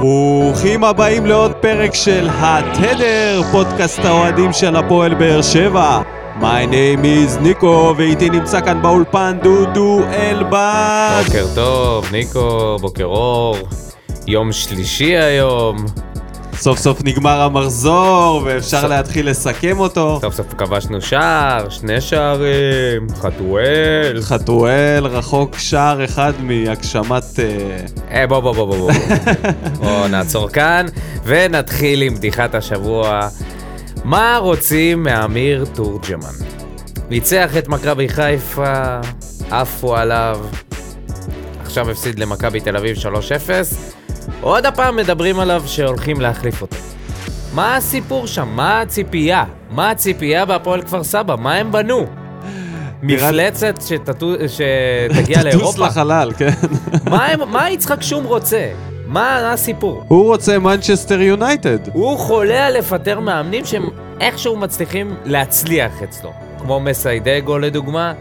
ברוכים הבאים לעוד פרק של התדר, פודקאסט האוהדים של הפועל באר שבע. My name is ניקו, ואיתי נמצא כאן באולפן דודו אלבז. בוקר טוב, ניקו, בוקר אור. יום שלישי היום. סוף סוף נגמר המחזור, ואפשר סוף- להתחיל לסכם אותו. סוף סוף כבשנו שער, שני שערים, חתואל. חתואל רחוק שער אחד מהגשמת... אה, אה, בוא, בוא, בוא, בוא, בוא. בוא נעצור כאן, ונתחיל עם בדיחת השבוע. מה רוצים מאמיר תורג'מן? ניצח את מכבי חיפה, עפו עליו, עכשיו הפסיד למכבי תל אביב 3-0, עוד הפעם מדברים עליו שהולכים להחליף אותו. מה הסיפור שם? מה הציפייה? מה הציפייה בהפועל כפר סבא? מה הם בנו? מפלצת שתטו- שתגיע תטוס לאירופה? לחלל, כן. מה, הם- מה יצחק שום רוצה? מה הסיפור? הוא רוצה מנצ'סטר יונייטד. הוא חולה על לפטר מאמנים שהם איכשהו מצליחים להצליח אצלו. כמו מסיידגו לדוגמה.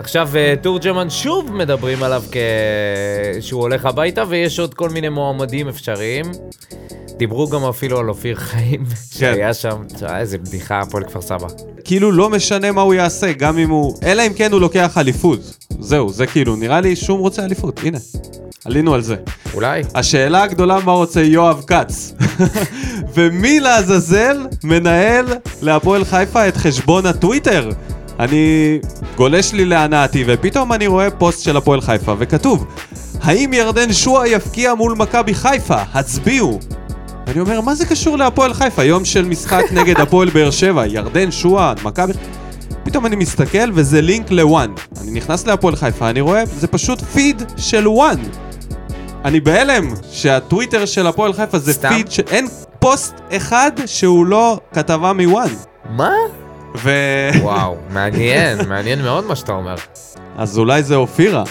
עכשיו אה, תורג'מן שוב מדברים עליו כ... שהוא הולך הביתה ויש עוד כל מיני מועמדים אפשריים. דיברו גם אפילו על אופיר חיים שהיה שם, איזה בדיחה הפועל כפר סבא. כאילו לא משנה מה הוא יעשה, גם אם הוא... אלא אם כן הוא לוקח אליפות. זהו, זה כאילו, נראה לי שהוא רוצה אליפות, הנה. עלינו על זה. אולי? השאלה הגדולה מה רוצה יואב כץ. ומי לעזאזל מנהל להפועל חיפה את חשבון הטוויטר? אני גולש לי להנאתי, ופתאום אני רואה פוסט של הפועל חיפה, וכתוב, האם ירדן שועה יפקיע מול מכבי חיפה? הצביעו. אני אומר, מה זה קשור להפועל חיפה? יום של משחק נגד הפועל באר שבע, ירדן שועה, מכבי... פתאום אני מסתכל וזה לינק ל ONE. אני נכנס להפועל חיפה, אני רואה, זה פשוט פיד של ONE. אני בהלם שהטוויטר של הפועל חיפה זה סתם? פיד שאין פוסט אחד שהוא לא כתבה מ ONE. מה? ו... וואו, מעניין, מעניין מאוד מה שאתה אומר. אז אולי זה אופירה.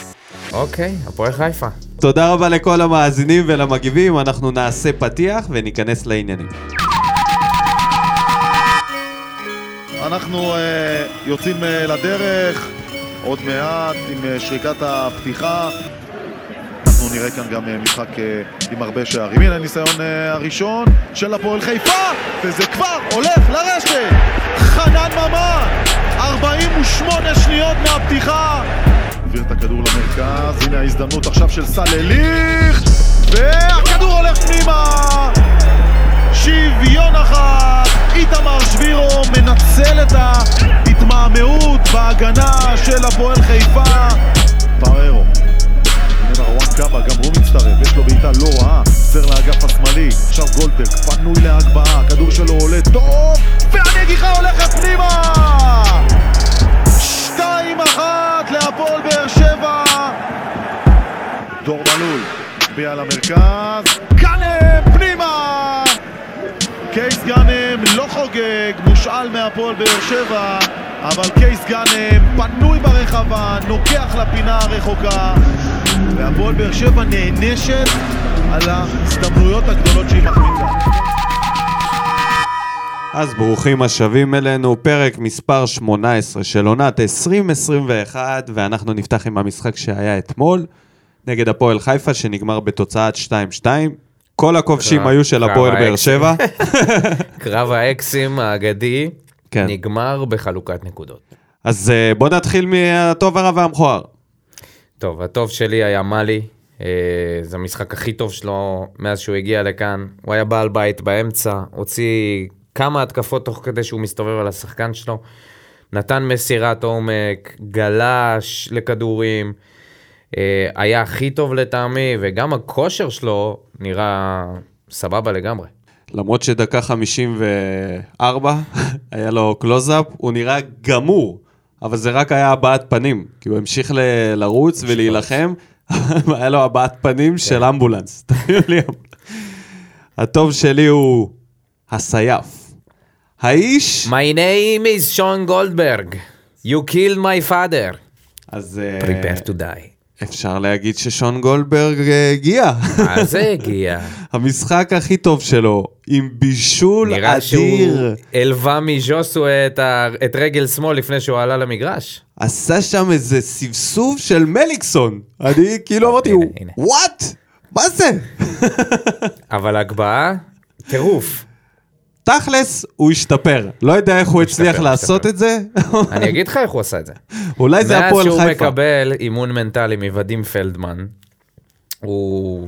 אוקיי, הפועל חיפה. תודה רבה לכל המאזינים ולמגיבים, אנחנו נעשה פתיח וניכנס לעניינים. אנחנו uh, יוצאים uh, לדרך, עוד מעט עם uh, שריקת הפתיחה. אנחנו נראה כאן גם uh, משחק uh, עם הרבה שערים. הנה הניסיון uh, הראשון של הפועל חיפה, וזה כבר הולך לרשת! חנן ממן, 48 שניות מהפתיחה. העביר את הכדור למרכז, הנה ההזדמנות עכשיו של סלליך, והכדור הולך פנימה! שוויון אחת, איתמר שבירו מנצל את ההתמהמהות בהגנה של הפועל חיפה. פררו. הנה מרואן קאבה, גם הוא מצטרף, יש לו בעיטה לא רעה, עוצר לאגף השמאלי, עכשיו גולדברג, פנוי להגבהה, הכדור שלו עולה טוב, והנגיחה הולכת פנימה! שתיים אחת להפועל באר שבע! דור מלול, מצביע למרכז, גאנם פנימה! קייס גאנם לא חוגג, מושאל מהפועל באר שבע, אבל קייס גאנם פנוי ברחבה, נוגח לפינה הרחוקה, והפועל באר שבע נענשת על ההזדמנויות הגדולות שהיא מחמיצה. אז ברוכים השבים אלינו, פרק מספר 18 של עונת 2021, ואנחנו נפתח עם המשחק שהיה אתמול, נגד הפועל חיפה, שנגמר בתוצאת 2-2. כל הכובשים היו של הפועל באר. שבע. קרב האקסים האגדי כן. נגמר בחלוקת נקודות. אז אה, בוא נתחיל מהטוב הרע והמכוער. טוב, הטוב שלי היה מאלי, אה, זה המשחק הכי טוב שלו מאז שהוא הגיע לכאן. הוא היה בעל בית באמצע, הוציא כמה התקפות תוך כדי שהוא מסתובב על השחקן שלו. נתן מסירת עומק, גלש לכדורים, אה, היה הכי טוב לטעמי, וגם הכושר שלו נראה סבבה לגמרי. למרות שדקה 54, היה לו קלוזאפ, הוא נראה גמור, אבל זה רק היה הבעת פנים, כי הוא המשיך ל- לרוץ ולהילחם, היה לו הבעת פנים של אמבולנס. הטוב שלי הוא הסייף. האיש, My name is שון גולדברג. You killed my father. אז אה, Prepare to die. אפשר להגיד ששון גולדברג אה, הגיע. מה זה הגיע? המשחק הכי טוב שלו, עם בישול נראה שהוא אדיר. הלווה מז'וסווה את, ה... את רגל שמאל לפני שהוא עלה למגרש. עשה שם איזה סבסוב של מליקסון. אני כאילו אמרתי, הנה, הנה. וואט? מה זה? אבל הגבהה, טירוף. תכלס, הוא השתפר. לא יודע איך הוא הצליח לעשות. את זה. אני אגיד לך איך הוא עשה את זה. אולי זה מאז הפועל שהוא חיפה. מקבל אימון מנטלי מוודים פלדמן, הוא...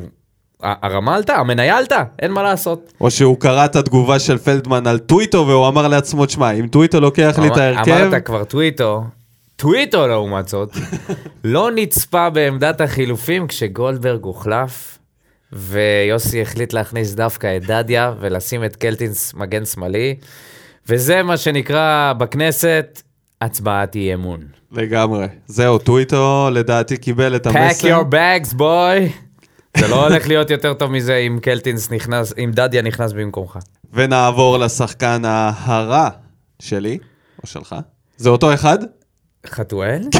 הרמה עלתה, המניה עלתה, אין מה לעשות. או שהוא קרא את התגובה של פלדמן על טוויטו והוא אמר לעצמו, תשמע, אם טוויטו לוקח לי את ההרכב, אמרת כבר טוויטו, טוויטו לעומת זאת, לא נצפה בעמדת החילופים כשגולדברג הוחלף, ויוסי החליט להכניס דווקא את דדיה ולשים את קלטינס מגן שמאלי, וזה מה שנקרא בכנסת הצבעת אי אמון. לגמרי. זהו, טוויטו לדעתי קיבל את pack המסר. your bags boy. זה לא הולך להיות יותר טוב מזה אם קלטינס נכנס, אם דדיה נכנס במקומך. ונעבור לשחקן הרע שלי, או שלך. זה אותו אחד? חתואל?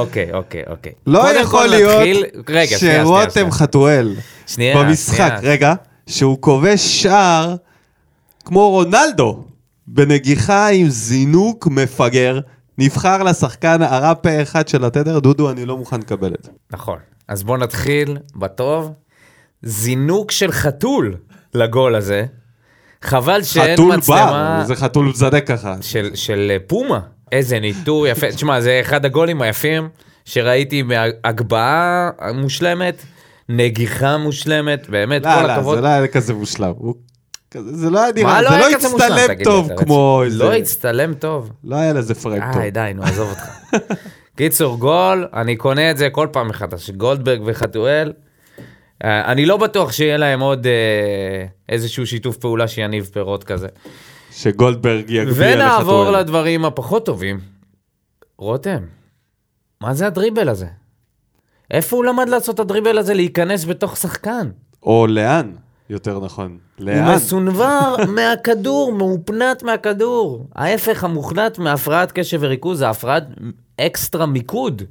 אוקיי, אוקיי, אוקיי. לא יכול להיות שרותם. חתואל במשחק. רגע, שהוא כובש שער כמו רונלדו, בנגיחה עם זינוק מפגר, נבחר לשחקן הרע פה אחד של התדר, דודו, אני לא מוכן לקבל את זה. נכון. אז בואו נתחיל בטוב. זינוק של חתול לגול הזה. חבל שאין חתול מצלמה בר, זה חתול מזדק ככה. של, של אה, פומה. איזה ניטור יפה. תשמע, זה אחד הגולים היפים שראיתי מהגבהה מושלמת, נגיחה מושלמת, באמת, לא, כל לא, הכבוד. זה לא היה כזה מושלם. הוא זה לא היה נראה, מה זה לא לא הצטלם טוב כמו? איזה... לא הצטלם טוב. לא היה לזה פריים טוב. די, די, נו, עזוב אותך. קיצור, גול, אני קונה את זה כל פעם מחדש. גולדברג וחתואל. אה, אני לא בטוח שיהיה להם עוד אה, איזשהו שיתוף פעולה שיניב פירות כזה. שגולדברג יגביה לחתואל. ונעבור לדברים הפחות טובים. רותם, מה זה הדריבל הזה? איפה הוא למד לעשות את הדריבל הזה להיכנס בתוך שחקן? או לאן, יותר נכון. הוא לאן? מסונבר מהכדור, מאופנת מהכדור. ההפך המוחלט מהפרעת קשב וריכוז זה הפרעת אקסטרה מיקוד.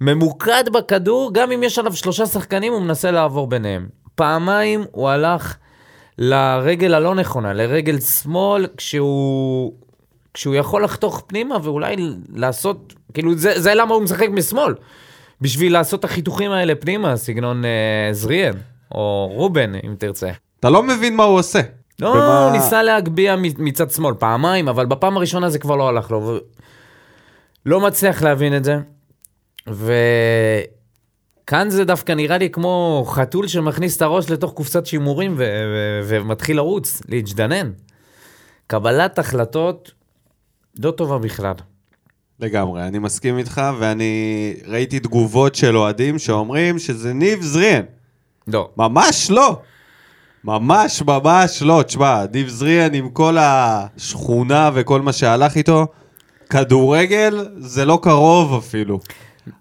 ממוקד בכדור, גם אם יש עליו שלושה שחקנים, הוא מנסה לעבור ביניהם. פעמיים הוא הלך לרגל הלא נכונה, לרגל שמאל, כשהוא, כשהוא יכול לחתוך פנימה ואולי לעשות, כאילו זה, זה למה הוא משחק משמאל. בשביל לעשות את החיתוכים האלה פנימה, סגנון אה, זריאן, או רובן, אם תרצה. אתה לא מבין מה הוא עושה. לא, ומה- הוא ניסה להגביה מ- מצד שמאל פעמיים, אבל בפעם הראשונה זה כבר לא הלך לו. ו... לא מצליח להבין את זה. וכאן זה דווקא נראה לי כמו חתול שמכניס את הראש לתוך קופסת שימורים ו... ו... ומתחיל לרוץ, להג'דנן. קבלת החלטות לא טובה בכלל. לגמרי, אני מסכים איתך, ואני ראיתי תגובות של אוהדים שאומרים שזה ניב זריאן. לא. ממש לא. ממש ממש לא. תשמע, ניב זריאן עם כל השכונה וכל מה שהלך איתו, כדורגל זה לא קרוב אפילו.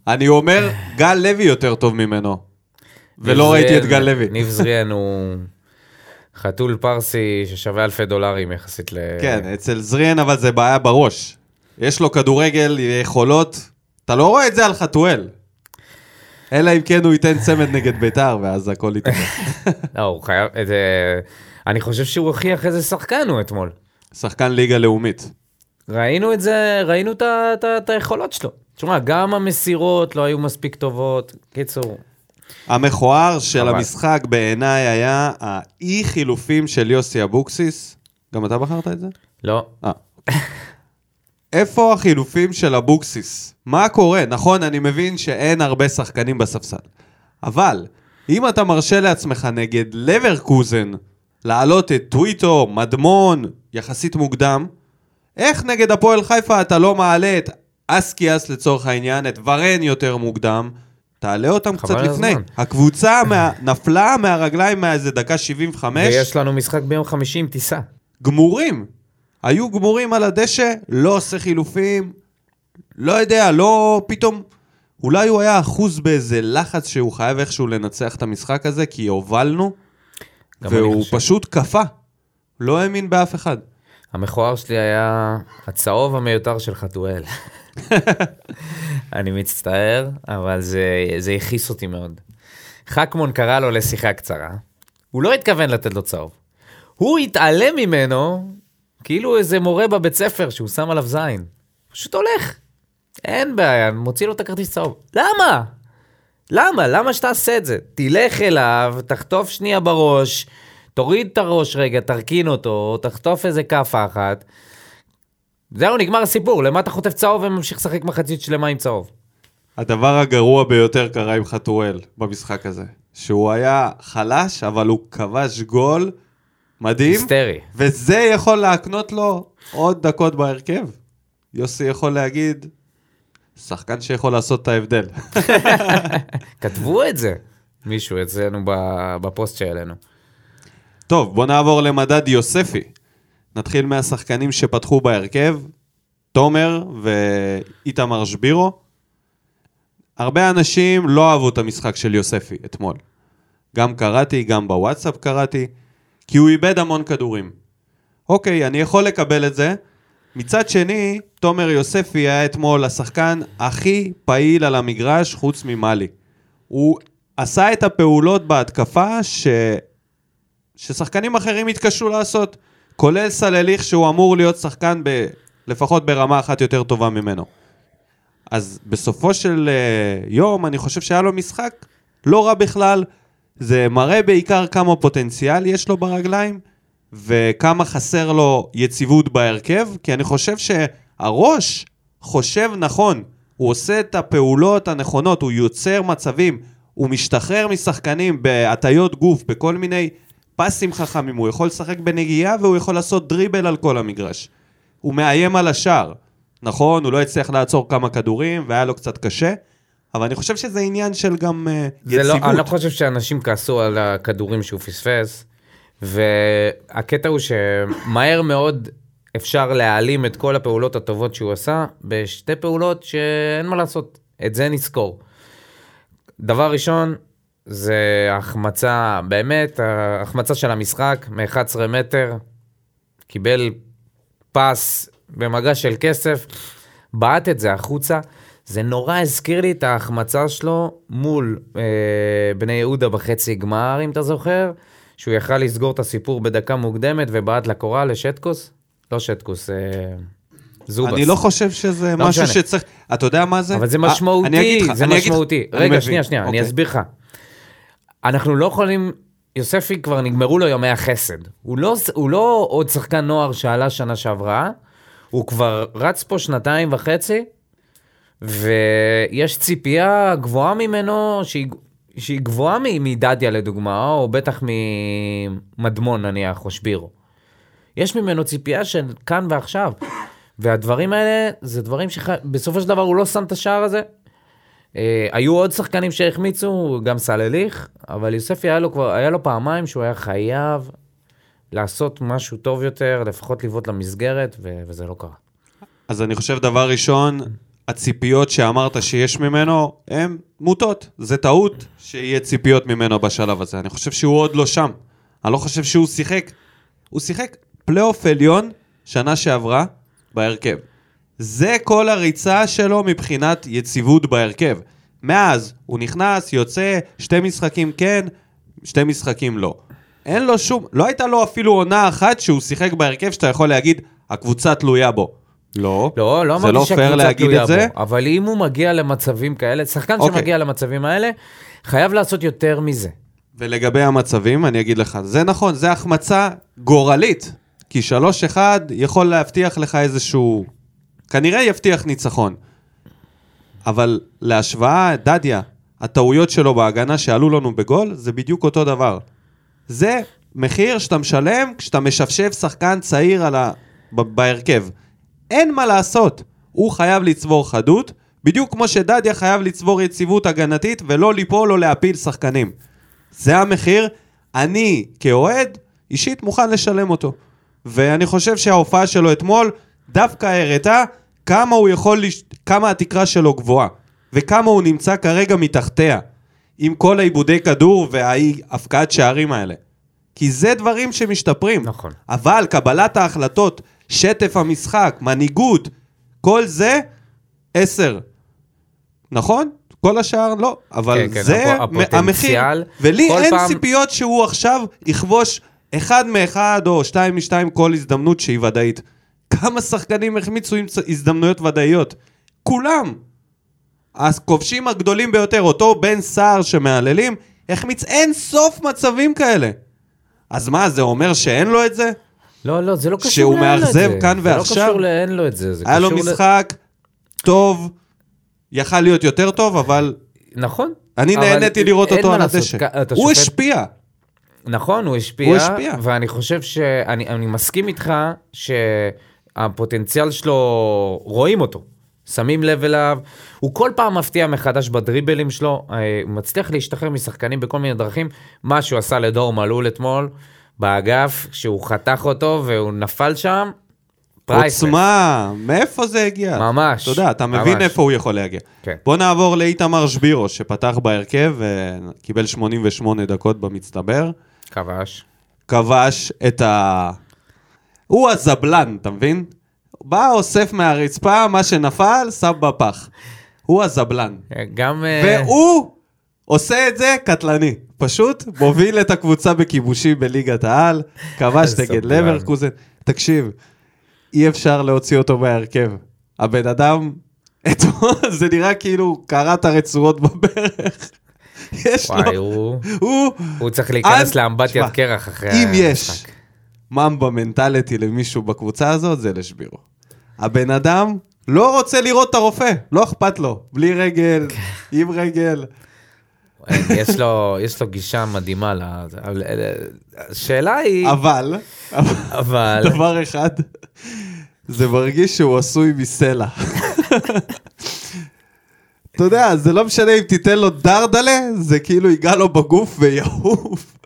אני אומר, גל לוי יותר טוב ממנו. ולא ראיתי את גל לוי. ניב זריאן הוא חתול פרסי ששווה אלפי דולרים יחסית ל... כן, אצל זריאן אבל זה בעיה בראש. יש לו כדורגל, יכולות, אתה לא רואה את זה על חתואל. אלא אם כן הוא ייתן צמד נגד ביתר, ואז הכל יתהפך. לא, הוא חייב... את, אני חושב שהוא הוכיח איזה שחקן הוא אתמול. שחקן ליגה לאומית. ראינו את זה, ראינו את היכולות שלו. תשמע, גם המסירות לא היו מספיק טובות. קיצור, המכוער של. המשחק בעיניי היה האי חילופים של יוסי אבוקסיס. גם אתה בחרת את זה? לא. אה. איפה החילופים של אבוקסיס? מה קורה? נכון, אני מבין שאין הרבה שחקנים בספסל. אבל, אם אתה מרשה לעצמך נגד לברקוזן להעלות את טוויטו, מדמון, יחסית מוקדם, איך נגד הפועל חיפה אתה לא מעלה את אסקיאס לצורך העניין, את ורן יותר מוקדם, תעלה אותם קצת לפני. הזמן. הקבוצה מה, נפלה מהרגליים מאיזה דקה 75. ויש לנו משחק ביום חמישי עם טיסה. גמורים. היו גמורים על הדשא, לא עושה חילופים, לא יודע, לא פתאום... אולי הוא היה אחוז באיזה לחץ שהוא חייב איכשהו לנצח את המשחק הזה, כי הובלנו, והוא. פשוט קפא. לא האמין באף אחד. המכוער שלי היה הצהוב המיותר של חתואל. אני מצטער, אבל זה, זה הכעיס אותי מאוד. חכמון קרא לו לשיחה קצרה, הוא לא התכוון לתת לו צהוב. הוא התעלם ממנו כאילו איזה מורה בבית ספר שהוא שם עליו זין. פשוט הולך. אין בעיה, מוציא לו את הכרטיס צהוב. למה? למה? למה שתעשה את זה? תלך אליו, תחטוף שנייה בראש, תוריד את הראש רגע, תרכין אותו, תחטוף איזה כאפה אחת. זהו, נגמר הסיפור. למה אתה חוטף צהוב וממשיך לשחק מחצית שלמה עם צהוב? הדבר הגרוע ביותר קרה עם חתואל במשחק הזה. שהוא היה חלש, אבל הוא כבש גול מדהים, היסטרי. וזה יכול להקנות לו עוד דקות בהרכב. יוסי יכול להגיד, שחקן שיכול לעשות את ההבדל. כתבו את זה, מישהו אצלנו בפוסט שהעלינו. טוב, בוא נעבור למדד יוספי. נתחיל מהשחקנים שפתחו בהרכב, תומר ואיתמר שבירו. הרבה אנשים לא אהבו את המשחק של יוספי אתמול. גם קראתי, גם בוואטסאפ קראתי, כי הוא איבד המון כדורים. אוקיי, אני יכול לקבל את זה. מצד שני, תומר יוספי היה אתמול השחקן הכי פעיל על המגרש חוץ ממאלי. הוא עשה את הפעולות בהתקפה ש... ששחקנים אחרים יתקשו לעשות, כולל סלליך שהוא אמור להיות שחקן ב... לפחות ברמה אחת יותר טובה ממנו. אז בסופו של uh, יום, אני חושב שהיה לו משחק לא רע בכלל. זה מראה בעיקר כמה פוטנציאל יש לו ברגליים, וכמה חסר לו יציבות בהרכב, כי אני חושב שהראש חושב נכון, הוא עושה את הפעולות הנכונות, הוא יוצר מצבים, הוא משתחרר משחקנים בהטיות גוף, בכל מיני פסים חכמים, הוא יכול לשחק בנגיעה והוא יכול לעשות דריבל על כל המגרש. הוא מאיים על השער. נכון, הוא לא הצליח לעצור כמה כדורים והיה לו קצת קשה, אבל אני חושב שזה עניין של גם uh, יציבות. לא, אני לא חושב שאנשים כעסו על הכדורים שהוא פספס, והקטע הוא שמהר מאוד אפשר להעלים את כל הפעולות הטובות שהוא עשה בשתי פעולות שאין מה לעשות, את זה נזכור. דבר ראשון, זה החמצה, באמת, ההחמצה של המשחק מ-11 מטר, קיבל פס במגע של כסף, בעט את זה החוצה. זה נורא הזכיר לי את ההחמצה שלו מול אה, בני יהודה בחצי גמר, אם אתה זוכר, שהוא יכל לסגור את הסיפור בדקה מוקדמת ובעט לקורה לשטקוס. לא שטקוס, אה, זובס. אני לא חושב שזה לא משהו. שצריך... אתה יודע מה זה? אבל זה אה, אני משמעותי, אגיד לך, זה אני לך, משמעותי. אני רגע, מבין. שנייה, שנייה, אני אוקיי. אסביר לך. אנחנו לא יכולים, יוספי כבר נגמרו לו ימי החסד. הוא לא, הוא לא עוד שחקן נוער שעלה שנה שעברה, הוא כבר רץ פה שנתיים וחצי, ויש ציפייה גבוהה ממנו, שהיא, שהיא גבוהה מדדיה לדוגמה, או בטח ממדמון נניח, או שבירו. יש ממנו ציפייה של כאן ועכשיו. והדברים האלה, זה דברים שבסופו של דבר הוא לא שם את השער הזה. אה, היו עוד שחקנים שהחמיצו, גם סלליך, אבל יוספי היה לו כבר, היה לו פעמיים שהוא היה חייב לעשות משהו טוב יותר, לפחות לבעוט למסגרת, ו- וזה לא קרה. אז אני חושב, דבר ראשון, הציפיות שאמרת שיש ממנו, הן מוטות. זה טעות שיהיה ציפיות ממנו בשלב הזה. אני חושב שהוא עוד לא שם. אני לא חושב שהוא שיחק. הוא שיחק פלייאוף עליון שנה שעברה בהרכב. זה כל הריצה שלו מבחינת יציבות בהרכב. מאז הוא נכנס, יוצא, שתי משחקים כן, שתי משחקים לא. אין לו שום, לא הייתה לו אפילו עונה אחת שהוא שיחק בהרכב שאתה יכול להגיד, הקבוצה תלויה בו. לא, לא, לא זה לא פייר להגיד את זה. בו, אבל אם הוא מגיע למצבים כאלה, שחקן אוקיי. שמגיע למצבים האלה, חייב לעשות יותר מזה. ולגבי המצבים, אני אגיד לך, זה נכון, זה החמצה גורלית. כי 3-1 יכול להבטיח לך איזשהו... כנראה יבטיח ניצחון. אבל להשוואה, דדיה, הטעויות שלו בהגנה שעלו לנו בגול, זה בדיוק אותו דבר. זה מחיר שאתה משלם כשאתה משפשף שחקן צעיר ה... בהרכב. אין מה לעשות, הוא חייב לצבור חדות, בדיוק כמו שדדיה חייב לצבור יציבות הגנתית ולא ליפול או להפיל שחקנים. זה המחיר, אני כאוהד אישית מוכן לשלם אותו. ואני חושב שההופעה שלו אתמול דווקא הראתה כמה הוא יכול, לש... כמה התקרה שלו גבוהה, וכמה הוא נמצא כרגע מתחתיה, עם כל העיבודי כדור וההפקעת שערים האלה. כי זה דברים שמשתפרים. נכון. אבל קבלת ההחלטות, שטף המשחק, מנהיגות, כל זה, עשר. נכון? כל השאר לא, אבל כן, כן, זה הפ- המחיר. ולי אין פעם- ציפיות שהוא עכשיו יכבוש אחד מאחד או שתיים משתיים כל הזדמנות שהיא ודאית. כמה שחקנים החמיצו עם הזדמנויות ודאיות? כולם. הכובשים הגדולים ביותר, אותו בן סער שמהללים, החמיץ אין סוף מצבים כאלה. אז מה, זה אומר שאין לו את זה? לא, לא, זה לא קשור שהוא לאין לו את מאכזב זה. כאן זה לא ועכשיו? קשור לאין לו את זה. זה היה לו קשור ל- משחק טוב, יכל להיות יותר טוב, אבל נכון. אני אבל נהניתי לראות אותו על הדשא. הוא שופט- השפיע. נכון, הוא השפיע. הוא השפיע. ואני חושב שאני אני מסכים איתך שהפוטנציאל שלו, רואים אותו. שמים לב אליו, הוא כל פעם מפתיע מחדש בדריבלים שלו, אה, הוא מצליח להשתחרר משחקנים בכל מיני דרכים. מה שהוא עשה לדור מלול אתמול, באגף, כשהוא חתך אותו והוא נפל שם, פרייסלס. עוצמה, מאיפה זה הגיע? ממש, אתה יודע, אתה מבין ממש. איפה הוא יכול להגיע. כן. בוא נעבור לאיתמר שבירו, שפתח בהרכב וקיבל 88 דקות במצטבר. כבש. כבש את ה... הוא הזבלן, אתה מבין? בא, אוסף מהרצפה, מה שנפל, שם בפח. הוא הזבלן. גם... אה, והוא עושה את זה קטלני. פשוט מוביל את הקבוצה בכיבושים בליגת העל, כבש נגד. לברקוזן. תקשיב, אי אפשר להוציא אותו מההרכב. הבן אדם, אתמול זה נראה כאילו קרע את הרצועות בברך. יש וואי, לו, הוא... הוא, הוא צריך להיכנס לאמבטיית קרח אחרי אם יש המשחק. ממבה מנטליטי למישהו בקבוצה הזאת, זה לשבירו. הבן אדם לא רוצה לראות את הרופא, לא אכפת לו. בלי רגל, עם רגל. יש לו, יש לו גישה מדהימה אה, השאלה היא, אבל, אבל, דבר אחד, זה מרגיש שהוא עשוי מסלע. אתה יודע, זה לא משנה אם תיתן לו דרדלה, זה כאילו ייגע לו בגוף ויעוף.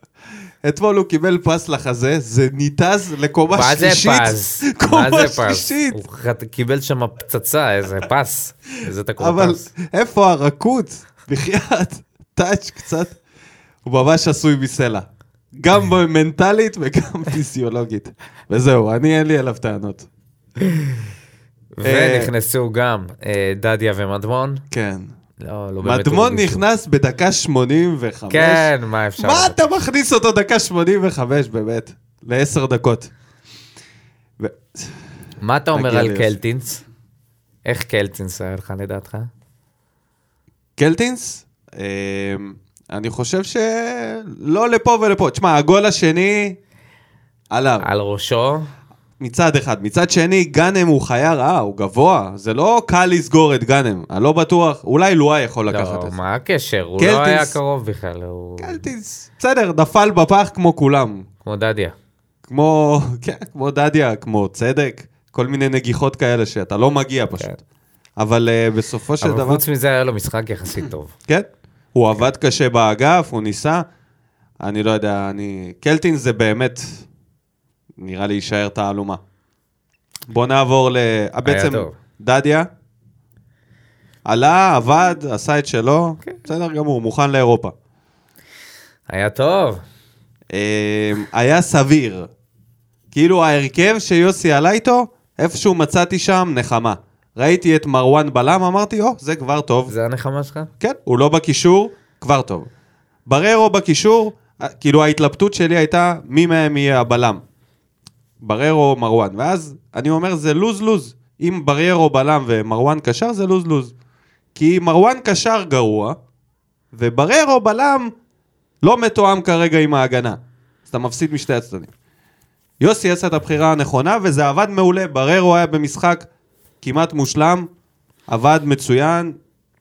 אתמול הוא קיבל פס לחזה, זה ניתז לקומה מה זה שלישית. פס? קומה מה זה פס? שלישית. הוא קיבל שם פצצה, איזה פס. איזה תקוע אבל פס. איפה הרכות? בחייאת, טאץ' קצת. הוא ממש עשוי מסלע. גם מנטלית וגם פיזיולוגית. וזהו, אני אין לי עליו טענות. ונכנסו גם אה, דדיה ומדמון. כן. לא, לא באמת מדמון. נכנס בדקה 85. כן, מה אפשר? מה? אתה מכניס אותו דקה 85 באמת? לעשר דקות. ו- מה אתה אומר על. קלטינס? איך קלטינס היה לך לדעתך? קלטינס? אמ, אני חושב שלא לפה ולפה. תשמע, הגול השני עליו. על ראשו? מצד אחד. מצד שני, גאנם הוא חיה רעה, הוא גבוה. זה לא קל לסגור את גאנם. אני לא בטוח, אולי לואי יכול לקחת לא, את זה. מה הקשר? הוא קלטינס. לא היה קרוב בכלל, הוא קלטינס, בסדר, נפל בפח כמו כולם. כמו דדיה. כמו, כן, כמו דדיה, כמו צדק, כל מיני נגיחות כאלה שאתה לא מגיע פשוט. כן. אבל uh, בסופו של אבל דבר, חוץ מזה היה לו משחק יחסית טוב. כן, הוא עבד קשה באגף, הוא ניסה. אני לא יודע, אני... קלטין זה באמת, נראה לי יישאר תעלומה. בוא נעבור ל... בעצם, טוב. דדיה, עלה, עבד, עשה את שלו, כן. בסדר גמור, מוכן לאירופה. היה טוב. אה, היה סביר. כאילו ההרכב שיוסי עלה איתו, איפשהו מצאתי שם נחמה. ראיתי את מרואן בלם, אמרתי, או, זה כבר טוב. זה הנחמה שלך? כן, הוא לא בקישור, כבר טוב. בררו בקישור, כאילו ההתלבטות שלי הייתה מי מהם יהיה הבלם. בררו מרואן. ואז אני אומר, זה לוז-לוז. אם בררו בלם ומרואן קשר, זה לוז-לוז. כי מרואן קשר גרוע, ובררו בלם לא מתואם כרגע עם ההגנה. אז אתה מפסיד משתי הצדדים. יוסי עשה את הבחירה הנכונה, וזה עבד מעולה. בררו היה במשחק כמעט מושלם, עבד מצוין,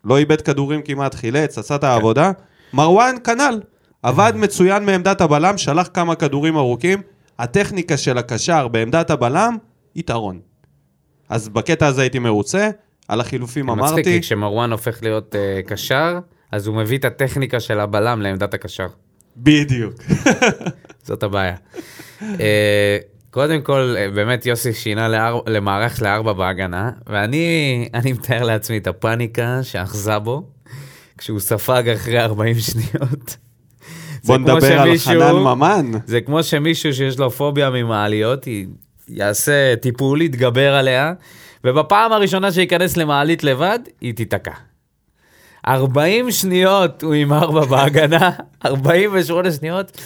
לא איבד כדורים כמעט, חילץ, עשה את העבודה. מרואן כנ"ל, עבד מצוין מעמדת הבלם, שלח כמה כדורים ארוכים. הטכניקה של הקשר בעמדת הבלם, יתרון. אז בקטע הזה הייתי מרוצה, על החילופים מצחיק, אמרתי. כי כשמרואן הופך להיות אה, קשר, אז הוא מביא את הטכניקה של הבלם לעמדת הקשר. בדיוק. זאת הבעיה. אה, קודם כל, אה, באמת יוסי שינה לאר... למערך לארבע בהגנה, ואני אני מתאר לעצמי את הפאניקה שאחזה בו, כשהוא ספג אחרי 40 שניות. בוא נדבר על חנן ממן. זה כמו שמישהו שיש לו פוביה ממעליות, יעשה טיפול, יתגבר עליה, ובפעם הראשונה שייכנס למעלית לבד, היא תיתקע. 40 שניות הוא עם ארבע בהגנה, 48 שניות,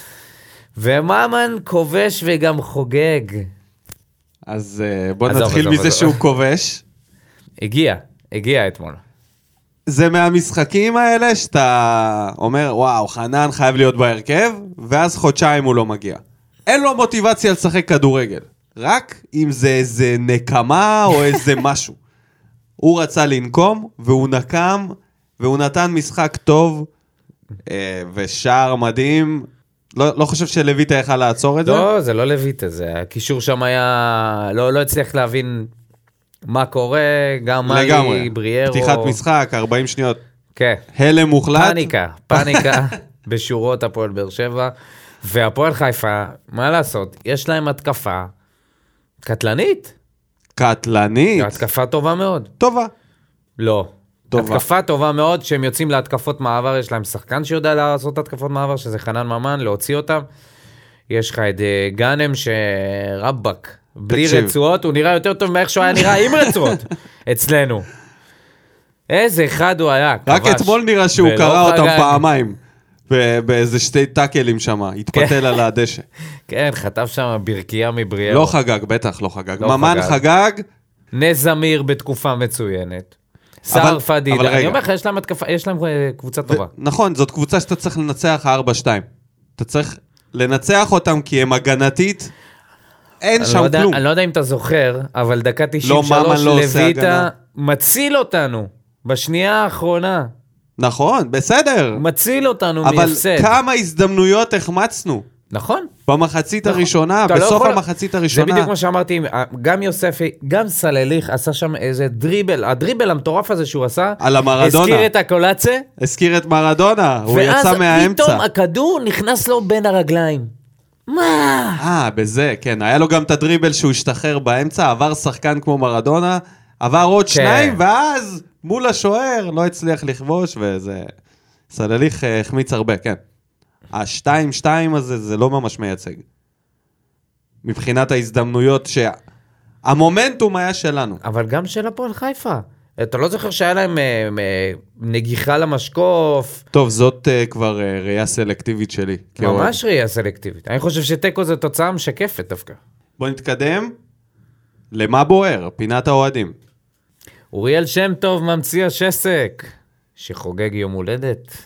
וממן כובש וגם חוגג. אז אה, בוא נתחיל מזה. שהוא כובש. הגיע, הגיע אתמול. זה מהמשחקים האלה שאתה אומר, וואו, חנן חייב להיות בהרכב, ואז חודשיים הוא לא מגיע. אין לו מוטיבציה לשחק כדורגל. רק אם זה איזה נקמה או איזה משהו. הוא רצה לנקום, והוא נקם, והוא נתן משחק טוב, אה, ושער מדהים. לא, לא חושב שלויטה יכל לעצור את זה? לא, זה לא לויטה, זה הקישור שם היה... לא, לא הצליח להבין מה קורה, גם מאלי, לגמרי. בריארו. פתיחת משחק, 40 שניות. כן. הלם מוחלט. פאניקה, פאניקה בשורות הפועל באר שבע. והפועל חיפה, מה לעשות, יש להם התקפה קטלנית. קטלנית. התקפה טובה מאוד. טובה. לא. טובה. התקפה טובה מאוד, כשהם יוצאים להתקפות מעבר, יש להם שחקן שיודע לעשות התקפות מעבר, שזה חנן ממן, להוציא אותם. יש לך את אה, גאנם שרבאק, בלי תקשיב. רצועות, הוא נראה יותר טוב מאיך שהוא היה נראה עם רצועות, אצלנו. איזה אחד הוא היה, רק כבש. אתמול נראה שהוא קרא אותם חגג. פעמיים. באיזה שתי טאקלים שם, התפתל על הדשא. כן, חטף שם ברכייה מבריארו. לא חגג, בטח לא חגג. לא ממן חגג. חגג, נס זמיר בתקופה מצוינת. סער פדידה, אבל אני. אומר לך, יש להם התקפה, יש להם אה, קבוצה טובה. נכון, זאת קבוצה שאתה צריך לנצח 4-2. אתה צריך לנצח אותם כי הם הגנתית, אין שם לא יודע- כלום. אני לא יודע אם אתה זוכר, אבל דקה 93, ממן לא עושה לויטה. מציל אותנו. בשנייה האחרונה. נכון, בסדר. מציל אותנו אבל מהפסד. כמה הזדמנויות החמצנו. נכון. במחצית נכון. הראשונה, לא בסוף יכול- המחצית זה הראשונה. בדיוק מה שאמרתי, גם יוספי, גם סלליך עשה שם איזה דריבל, הדריבל המטורף הזה שהוא עשה, על המרדונה. הזכיר את הקולצה, הזכיר את מרדונה, הוא יצא מהאמצע. ואז פתאום הכדור נכנס לו בין הרגליים. מה? אה, בזה, כן. היה לו גם את הדריבל שהוא השתחרר באמצע, עבר שחקן כמו מרדונה, עבר עוד כן. שניים, ואז מול השוער לא הצליח לכבוש, וזה... סלליך אה, החמיץ הרבה, כן. השתיים-שתיים הזה, זה לא ממש מייצג. מבחינת ההזדמנויות שה... המומנטום היה שלנו. אבל גם של הפועל חיפה. אתה לא זוכר שהיה להם אה, אה, נגיחה למשקוף, טוב, זאת uh, כבר uh, ראייה סלקטיבית שלי. ממש ראייה סלקטיבית. אני חושב שתיקו זה תוצאה משקפת דווקא. בוא נתקדם. למה בוער? פינת האוהדים. אוריאל שם טוב ממציא השסק, שחוגג יום הולדת.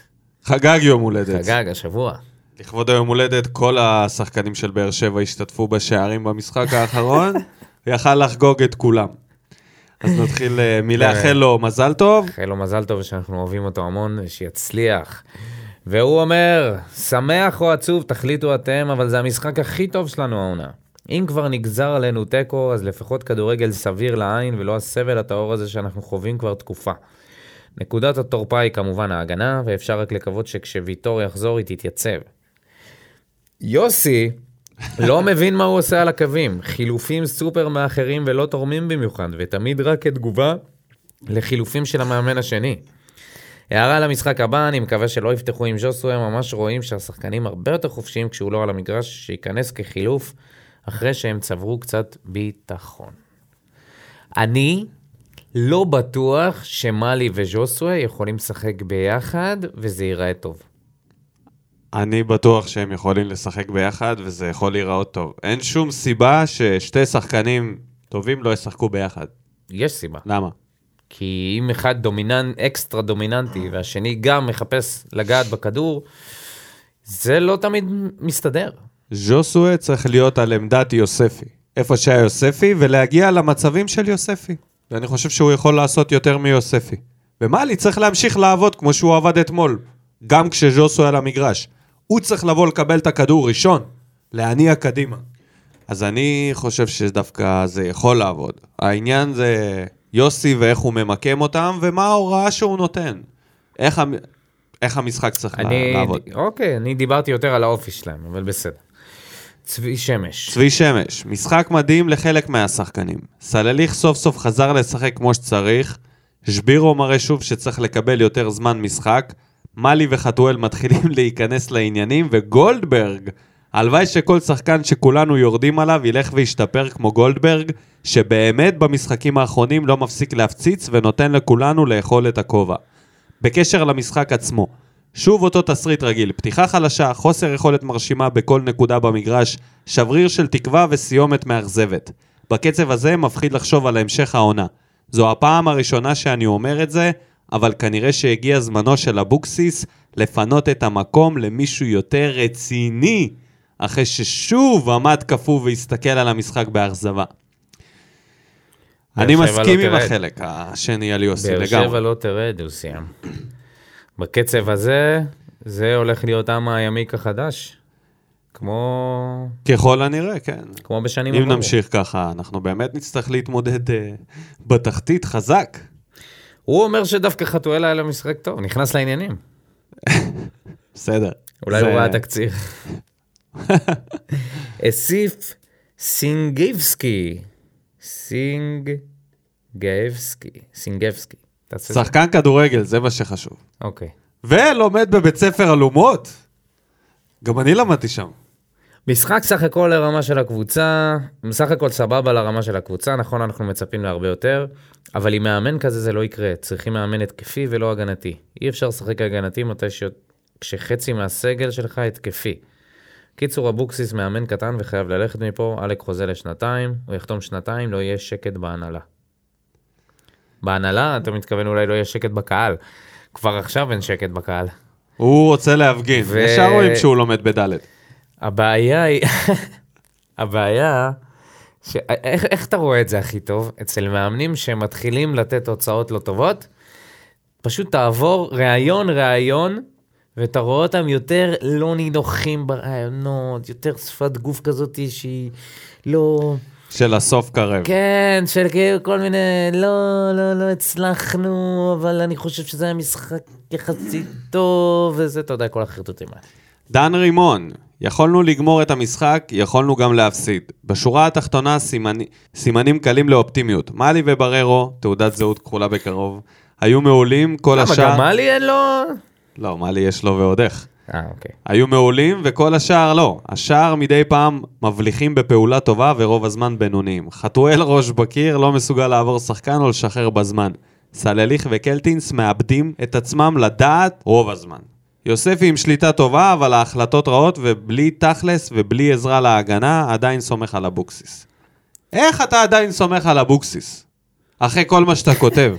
חגג יום הולדת. חגג השבוע. לכבוד היום הולדת, כל השחקנים של באר שבע השתתפו בשערים במשחק האחרון, ויכל לחגוג את כולם. אז נתחיל אה, מלאחל לו מזל טוב. מאחל לו מזל טוב שאנחנו אוהבים אותו המון, ושיצליח. והוא אומר, שמח או עצוב, תחליטו אתם, אבל זה המשחק הכי טוב שלנו העונה. אם כבר נגזר עלינו תיקו, אז לפחות כדורגל סביר לעין, ולא הסבל הטהור הזה שאנחנו חווים כבר תקופה. נקודת התורפה היא כמובן ההגנה, ואפשר רק לקוות שכשוויטור יחזור היא תתייצב. יוסי לא מבין מה הוא עושה על הקווים. חילופים סופר מאחרים ולא תורמים במיוחד, ותמיד רק כתגובה לחילופים של המאמן השני. הערה למשחק הבא, אני מקווה שלא יפתחו עם ז'וסווה, ממש רואים שהשחקנים הרבה יותר חופשיים כשהוא לא על המגרש, שייכנס כחילוף אחרי שהם צברו קצת ביטחון. אני לא בטוח שמאלי וז'וסווה יכולים לשחק ביחד וזה ייראה טוב. אני בטוח שהם יכולים לשחק ביחד, וזה יכול להיראות טוב. אין שום סיבה ששתי שחקנים טובים לא ישחקו ביחד. יש סיבה. למה? כי אם אחד דומיננט, אקסטרה דומיננטי, והשני גם מחפש לגעת בכדור, זה לא תמיד מסתדר. ז'וסווה צריך להיות על עמדת יוספי. איפה שהיה יוספי, ולהגיע למצבים של יוספי. ואני חושב שהוא יכול לעשות יותר מיוספי. ומאלי צריך להמשיך לעבוד כמו שהוא עבד אתמול. גם כשז'וסווה על המגרש. הוא צריך לבוא לקבל את הכדור ראשון, להניע קדימה. אז אני חושב שדווקא זה יכול לעבוד. העניין זה יוסי ואיך הוא ממקם אותם, ומה ההוראה שהוא נותן. איך, המ... איך המשחק צריך אני, לעבוד. אוקיי, אני דיברתי יותר על האופי שלהם, אבל בסדר. צבי שמש. צבי שמש, משחק מדהים לחלק מהשחקנים. סלליך סוף סוף חזר לשחק כמו שצריך, שבירו מראה שוב שצריך לקבל יותר זמן משחק, מאלי וחתואל מתחילים להיכנס לעניינים, וגולדברג, הלוואי שכל שחקן שכולנו יורדים עליו ילך וישתפר כמו גולדברג, שבאמת במשחקים האחרונים לא מפסיק להפציץ ונותן לכולנו לאכול את הכובע. בקשר למשחק עצמו, שוב אותו תסריט רגיל, פתיחה חלשה, חוסר יכולת מרשימה בכל נקודה במגרש, שבריר של תקווה וסיומת מאכזבת. בקצב הזה מפחיד לחשוב על המשך העונה. זו הפעם הראשונה שאני אומר את זה, אבל כנראה שהגיע זמנו של אבוקסיס לפנות את המקום למישהו יותר רציני, אחרי ששוב עמד קפוא והסתכל על המשחק באכזבה. אני שבע מסכים לא עם תרד. החלק השני על יוסי באר שבע לגמרי. לא תרד, הוא סיים. בקצב הזה, זה הולך להיות עם הימיק החדש. כמו, ככל הנראה, כן. כמו בשנים אם עברו. נמשיך ככה, אנחנו באמת נצטרך להתמודד אה, בתחתית חזק. הוא אומר שדווקא חתואל היה לו משחק טוב, נכנס לעניינים. בסדר. אולי הוא ראה תקציר. אסיף סינגיבסקי. סינגבסקי. סינגבסקי. תעשה זה. שחקן כדורגל, זה מה שחשוב. אוקיי. ולומד בבית ספר אלומות. גם אני למדתי שם. משחק סך הכל לרמה של הקבוצה, בסך הכל סבבה לרמה של הקבוצה, נכון, אנחנו מצפים להרבה יותר, אבל עם מאמן כזה זה לא יקרה, צריכים מאמן התקפי ולא הגנתי. אי אפשר לשחק הגנתי מתי ש... כשחצי מהסגל שלך התקפי. קיצור, אבוקסיס מאמן קטן וחייב ללכת מפה, עלק חוזה לשנתיים, הוא יחתום שנתיים, לא יהיה שקט בהנהלה. בהנהלה, אתה מתכוון אולי לא יהיה שקט בקהל. כבר עכשיו אין שקט בקהל. הוא רוצה להפגין, ו- ישר רואים שהוא לומד בדלת. הבעיה היא, הבעיה, ש... איך, איך אתה רואה את זה הכי טוב? אצל מאמנים שמתחילים לתת תוצאות לא טובות, פשוט תעבור ראיון ראיון, ואתה רואה אותם יותר לא נינוחים ברעיונות, יותר שפת גוף כזאת שהיא לא... של הסוף קרב. כן, של כאילו כל מיני, לא, לא, לא הצלחנו, אבל אני חושב שזה היה משחק יחסית טוב, וזה, אתה יודע, כל החרטוטים האלה. דן רימון, יכולנו לגמור את המשחק, יכולנו גם להפסיד. בשורה התחתונה, סימני, סימנים קלים לאופטימיות. מאלי ובררו, תעודת זהות כחולה בקרוב, היו מעולים, כל למה, השאר... גם מאלי אין לו? לא, מאלי יש לו ועוד איך. אה, אוקיי. היו מעולים, וכל השאר לא. השאר מדי פעם מבליחים בפעולה טובה, ורוב הזמן בינוניים. חתואל ראש בקיר, לא מסוגל לעבור שחקן או לשחרר בזמן. סלליך וקלטינס מאבדים את עצמם לדעת רוב הזמן. יוספי עם שליטה טובה, אבל ההחלטות רעות, ובלי תכלס ובלי עזרה להגנה, עדיין סומך על אבוקסיס. איך אתה עדיין סומך על אבוקסיס? אחרי כל מה שאתה כותב.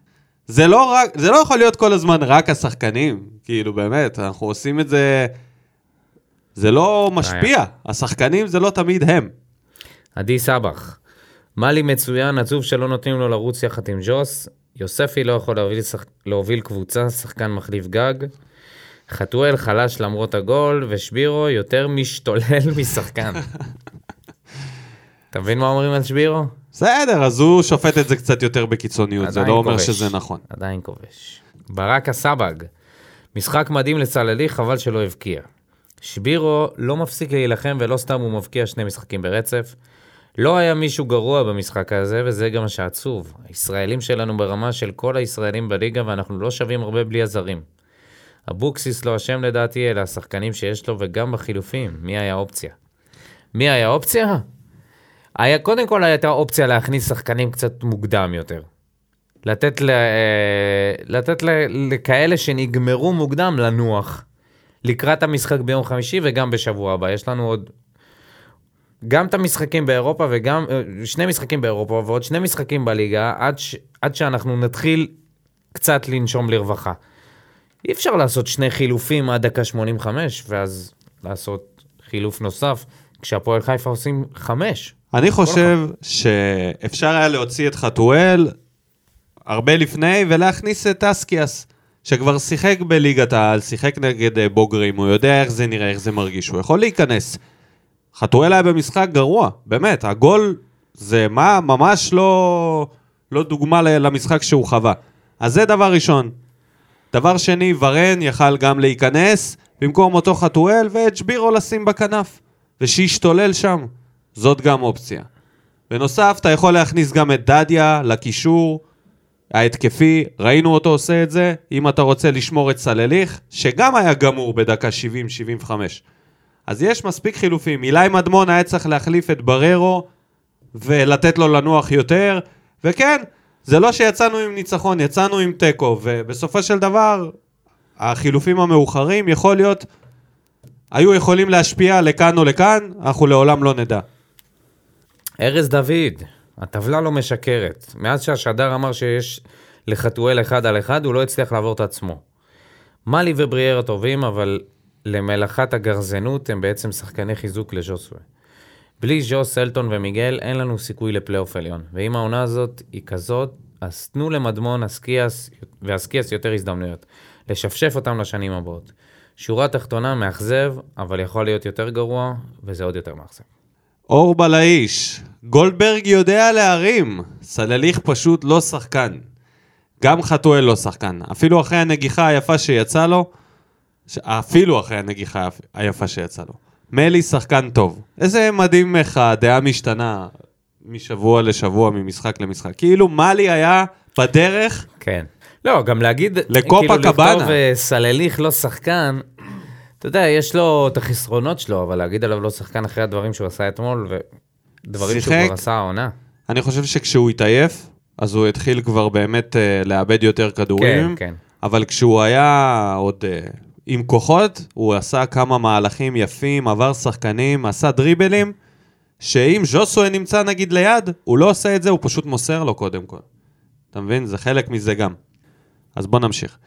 זה לא רק, זה לא יכול להיות כל הזמן רק השחקנים, כאילו באמת, אנחנו עושים את זה, זה לא משפיע, השחקנים זה לא תמיד הם. עדי סבח. מאלי מצוין, עצוב שלא נותנים לו לרוץ יחד עם ג'וס. יוספי לא יכול להוביל, שח... להוביל קבוצה, שחקן מחליף גג. חתואל חלש למרות הגול, ושבירו יותר משתולל משחקן. אתה מבין מה אומרים על שבירו? בסדר, אז הוא שופט את זה קצת יותר בקיצוניות, זה לא אומר כובש. שזה נכון. עדיין כובש. ברק הסבג. משחק מדהים לצללי, חבל שלא הבקיע. שבירו לא מפסיק להילחם ולא סתם הוא מבקיע שני משחקים ברצף. לא היה מישהו גרוע במשחק הזה, וזה גם שעצוב. הישראלים שלנו ברמה של כל הישראלים בליגה, ואנחנו לא שווים הרבה בלי הזרים. אבוקסיס לא אשם לדעתי, אלא השחקנים שיש לו, וגם בחילופים. מי היה אופציה? מי היה אופציה? היה, קודם כל הייתה אופציה להכניס שחקנים קצת מוקדם יותר. לתת, ל, אה, לתת ל, לכאלה שנגמרו מוקדם לנוח. לקראת המשחק ביום חמישי וגם בשבוע הבא. יש לנו עוד גם את המשחקים באירופה וגם, אה, שני משחקים באירופה ועוד שני משחקים בליגה, עד, ש, עד שאנחנו נתחיל קצת לנשום לרווחה. אי אפשר לעשות שני חילופים עד דקה 85, ואז לעשות חילוף נוסף, כשהפועל חיפה עושים חמש. אני חושב שאפשר היה להוציא את חתואל הרבה לפני ולהכניס את אסקיאס, שכבר שיחק בליגת העל, שיחק נגד אה, בוגרים, הוא יודע איך זה נראה, איך זה מרגיש, הוא יכול להיכנס. חתואל היה במשחק גרוע, באמת, הגול זה מה, ממש לא, לא דוגמה למשחק שהוא חווה. אז זה דבר ראשון. דבר שני, ורן יכל גם להיכנס במקום אותו חתואל ואת שבירו לשים בכנף, ושישתולל שם. זאת גם אופציה. בנוסף, אתה יכול להכניס גם את דדיה לקישור ההתקפי, ראינו אותו עושה את זה, אם אתה רוצה לשמור את סלליך, שגם היה גמור בדקה 70-75. אז יש מספיק חילופים. אילי מדמון היה צריך להחליף את בררו ולתת לו לנוח יותר, וכן, זה לא שיצאנו עם ניצחון, יצאנו עם תיקו, ובסופו של דבר, החילופים המאוחרים יכול להיות, היו יכולים להשפיע לכאן או לכאן, אנחנו לעולם לא נדע. ארז דוד, הטבלה לא משקרת. מאז שהשדר אמר שיש לחתואל אחד על אחד, הוא לא הצליח לעבור את עצמו. מאלי ובריארה טובים, אבל למלאכת הגרזנות הם בעצם שחקני חיזוק לז'וסווה. בלי ז'וס, סלטון ומיגל אין לנו סיכוי לפלייאוף עליון. ואם העונה הזאת היא כזאת, אז תנו למדמון אסקיאס ואסקיאס יותר הזדמנויות. לשפשף אותם לשנים הבאות. שורה תחתונה מאכזב, אבל יכול להיות יותר גרוע, וזה עוד יותר מאכזב. אור בלאיש, גולדברג יודע להרים, סלליך פשוט לא שחקן. גם חתואל לא שחקן. אפילו אחרי הנגיחה היפה שיצא לו. אפילו אחרי הנגיחה היפה שיצא לו. מלי שחקן טוב. איזה מדהים איך הדעה משתנה משבוע לשבוע, ממשחק למשחק. כאילו מאלי היה בדרך, כן. לא, גם להגיד, לקופה כאילו קבאנה. לכתוב אה, סלליך לא שחקן, אתה יודע, יש לו את החסרונות שלו, אבל להגיד עליו לא שחקן אחרי הדברים שהוא עשה אתמול, ודברים שהוא שיחק. כבר עשה העונה. אני חושב שכשהוא התעייף, אז הוא התחיל כבר באמת uh, לאבד יותר כדורים. כן, כן. אבל כשהוא היה עוד uh, עם כוחות, הוא עשה כמה מהלכים יפים, עבר שחקנים, עשה דריבלים, שאם ז'וסווה נמצא נגיד ליד, הוא לא עושה את זה, הוא פשוט מוסר לו קודם כל. אתה מבין? זה חלק מזה גם. אז בוא נמשיך.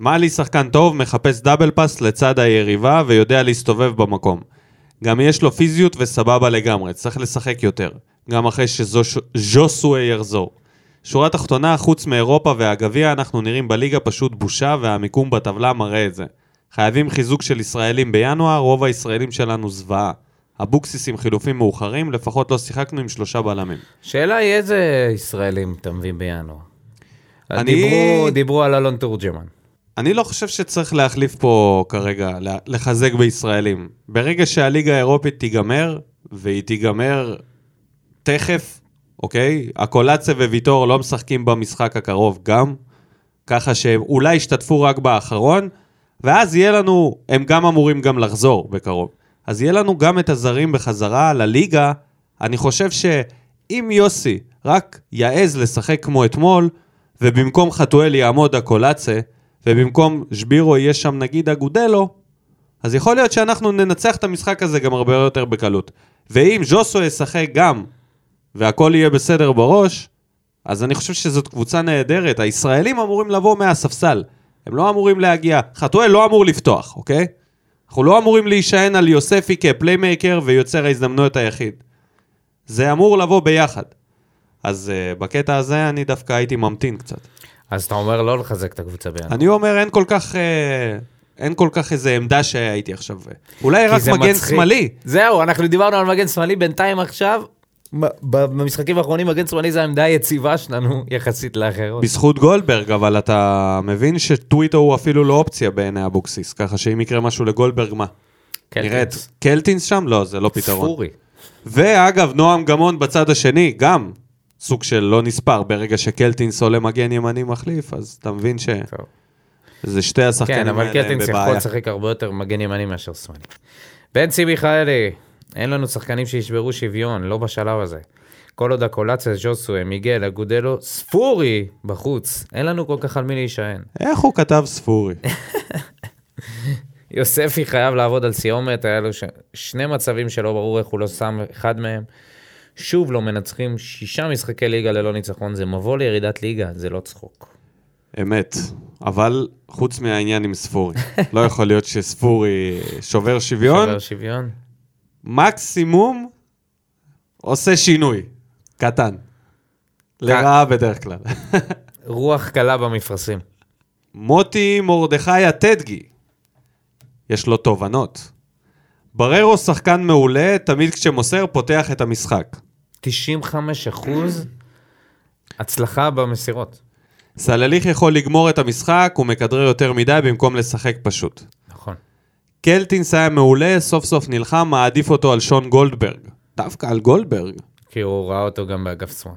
מאלי שחקן טוב, מחפש דאבל פאס לצד היריבה ויודע להסתובב במקום. גם יש לו פיזיות וסבבה לגמרי, צריך לשחק יותר. גם אחרי שז'וסווה יחזור. שורה תחתונה, חוץ מאירופה והגביע, אנחנו נראים בליגה פשוט בושה והמיקום בטבלה מראה את זה. חייבים חיזוק של ישראלים בינואר, רוב הישראלים שלנו זוועה. אבוקסיס עם חילופים מאוחרים, לפחות לא שיחקנו עם שלושה בלמים. שאלה היא איזה ישראלים אתה מביא בינואר. אני- דיברו, דיברו על אלון תורג'מן. אני לא חושב שצריך להחליף פה כרגע, לחזק בישראלים. ברגע שהליגה האירופית תיגמר, והיא תיגמר תכף, אוקיי? הקולציה וויטור לא משחקים במשחק הקרוב גם, ככה שהם אולי ישתתפו רק באחרון, ואז יהיה לנו, הם גם אמורים גם לחזור בקרוב. אז יהיה לנו גם את הזרים בחזרה לליגה. אני חושב שאם יוסי רק יעז לשחק כמו אתמול, ובמקום חתואל יעמוד הקולציה, ובמקום שבירו יהיה שם נגיד אגודלו, אז יכול להיות שאנחנו ננצח את המשחק הזה גם הרבה יותר בקלות. ואם ז'וסו ישחק גם, והכל יהיה בסדר בראש, אז אני חושב שזאת קבוצה נהדרת. הישראלים אמורים לבוא מהספסל. הם לא אמורים להגיע... חתואל לא אמור לפתוח, אוקיי? אנחנו לא אמורים להישען על יוספי כ playmaker ויוצר ההזדמנויות היחיד. זה אמור לבוא ביחד. אז uh, בקטע הזה אני דווקא הייתי ממתין קצת. אז אתה אומר לא לחזק את הקבוצה בינואר. אני אומר, אין כל כך... אה, אין כל כך איזה עמדה שהייתי עכשיו... אולי רק מגן מצחיק. שמאלי. זהו, אנחנו דיברנו על מגן שמאלי, בינתיים עכשיו, במשחקים האחרונים מגן שמאלי זה העמדה היציבה שלנו יחסית לאחרות. בזכות גולדברג, אבל אתה מבין שטוויטו הוא אפילו לא אופציה בעיני אבוקסיס, ככה שאם יקרה משהו לגולדברג, מה? קלטינס. נראה את קלטינס שם? לא, זה לא פתרון. ספורי. ואגב, נועם גמון בצד השני, גם סוג של לא נספר. ברגע שקלטינס עולה מגן ימני מחליף, אז אתה מבין שזה טוב. שתי השחקנים כן, אבל האלה הם קלטינס יכול בבעיה. לשחק הרבה יותר מגן ימני מאשר שמאלי. בנצי מיכאלי, אין לנו שחקנים שישברו שוויון, לא בשלב הזה. כל עוד הקולציה, ז'וסווה, מיגל, אגודלו, ספורי בחוץ, אין לנו כל כך על מי להישען. איך הוא כתב ספורי? יוספי חייב לעבוד על סיומת, היה לו ש... שני מצבים שלא ברור איך הוא לא שם אחד מהם. שוב לא מנצחים שישה משחקי ליגה ללא ניצחון, זה מבוא לירידת ליגה, זה לא צחוק. אמת. אבל חוץ מהעניין עם ספורי, לא יכול להיות שספורי שובר שוויון, שובר שוויון. מקסימום עושה שינוי, קטן. לרעה בדרך כלל. רוח קלה במפרשים. מוטי מרדכי הטדגי, יש לו תובנות. בררו שחקן מעולה, תמיד כשמוסר פותח את המשחק. 95 אחוז הצלחה במסירות. סלליך יכול לגמור את המשחק, הוא מכדרר יותר מדי במקום לשחק פשוט. קלטינס היה מעולה, סוף סוף נלחם, מעדיף אותו על שון גולדברג. דווקא על גולדברג. כי הוא ראה אותו גם באגף שמאל.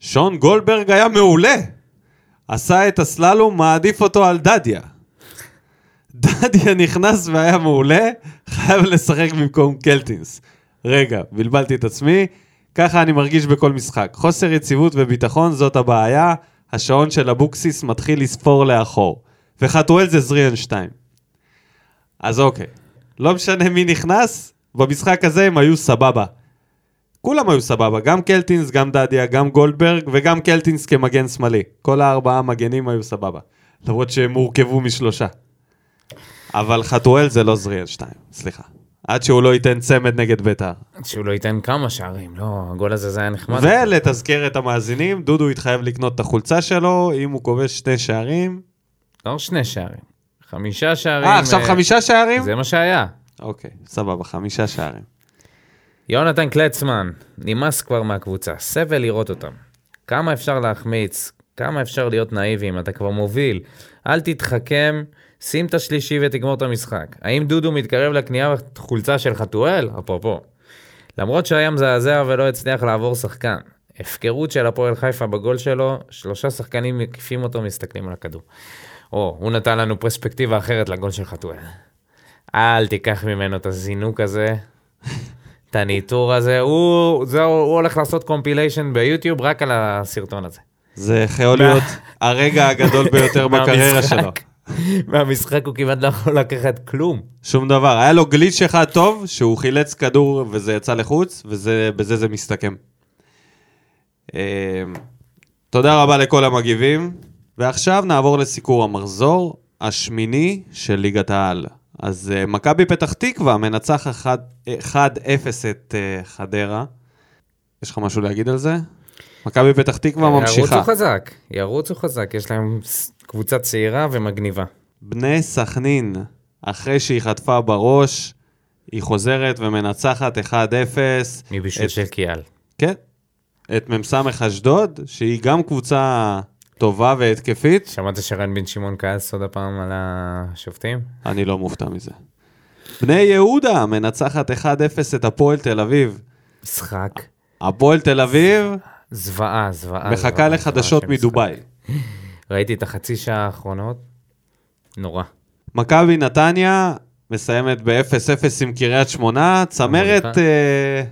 שון גולדברג היה מעולה. עשה את הסללום, מעדיף אותו על דדיה. דדיה נכנס והיה מעולה, חייב לשחק במקום קלטינס. רגע, בלבלתי את עצמי, ככה אני מרגיש בכל משחק. חוסר יציבות וביטחון זאת הבעיה, השעון של אבוקסיס מתחיל לספור לאחור. וחתואל זה 2. אז אוקיי, לא משנה מי נכנס, במשחק הזה הם היו סבבה. כולם היו סבבה, גם קלטינס, גם דדיה, גם גולדברג וגם קלטינס כמגן שמאלי. כל הארבעה מגנים היו סבבה. למרות שהם הורכבו משלושה. אבל חתואל זה לא זריאל 2, סליחה. עד שהוא לא ייתן צמד נגד בית"ר. שהוא לא ייתן כמה שערים, לא, הגול הזה זה היה נחמד. ולתזכר את המאזינים, דודו התחייב לקנות את החולצה שלו, אם הוא כובש שני שערים. לא שני שערים, חמישה שערים. אה, עכשיו חמישה שערים? זה מה שהיה. אוקיי, סבבה, חמישה שערים. יונתן קלצמן, נמאס כבר מהקבוצה, סבל לראות אותם. כמה אפשר להחמיץ, כמה אפשר להיות נאיביים, אתה כבר מוביל. אל תתחכם, שים את השלישי ותגמור את המשחק. האם דודו מתקרב לקנייה בחולצה של חתואל? אפרופו. למרות שהיה מזעזע ולא הצליח לעבור שחקן. הפקרות של הפועל חיפה בגול שלו, שלושה שחקנים מקיפים אותו מסתכלים על הכדור. או, הוא נתן לנו פרספקטיבה אחרת לגול של חתואל. אל תיקח ממנו את הזינוק הזה, את הניטור הזה, הוא, זהו, הוא הולך לעשות קומפיליישן ביוטיוב רק על הסרטון הזה. זה יכול להיות הרגע הגדול ביותר בקריירה שלו. מהמשחק הוא כמעט לא יכול לקחת כלום. שום דבר. היה לו גליץ' אחד טוב, שהוא חילץ כדור וזה יצא לחוץ, ובזה זה מסתכם. אה, תודה רבה לכל המגיבים, ועכשיו נעבור לסיקור המחזור השמיני של ליגת העל. אז uh, מכבי פתח תקווה מנצח 1-0 את uh, חדרה. יש לך משהו להגיד על זה? מכבי פתח תקווה ממשיכה. ירוצו חזק, ירוצו חזק, יש להם קבוצה צעירה ומגניבה. בני סכנין, אחרי שהיא חטפה בראש, היא חוזרת ומנצחת 1-0. מבישול את... של קיאל. כן. את מ"ס אשדוד, שהיא גם קבוצה טובה והתקפית. שמעת שרן בן שמעון כעס עוד הפעם על השופטים? אני לא מופתע מזה. בני יהודה מנצחת 1-0 את הפועל תל אביב. משחק. הפועל תל אביב זוועה, זוועה. מחכה לחדשות מדובאי. ראיתי את החצי שעה האחרונות, נורא. מכבי נתניה מסיימת ב-0-0 עם קריית שמונה, צמרת... אה,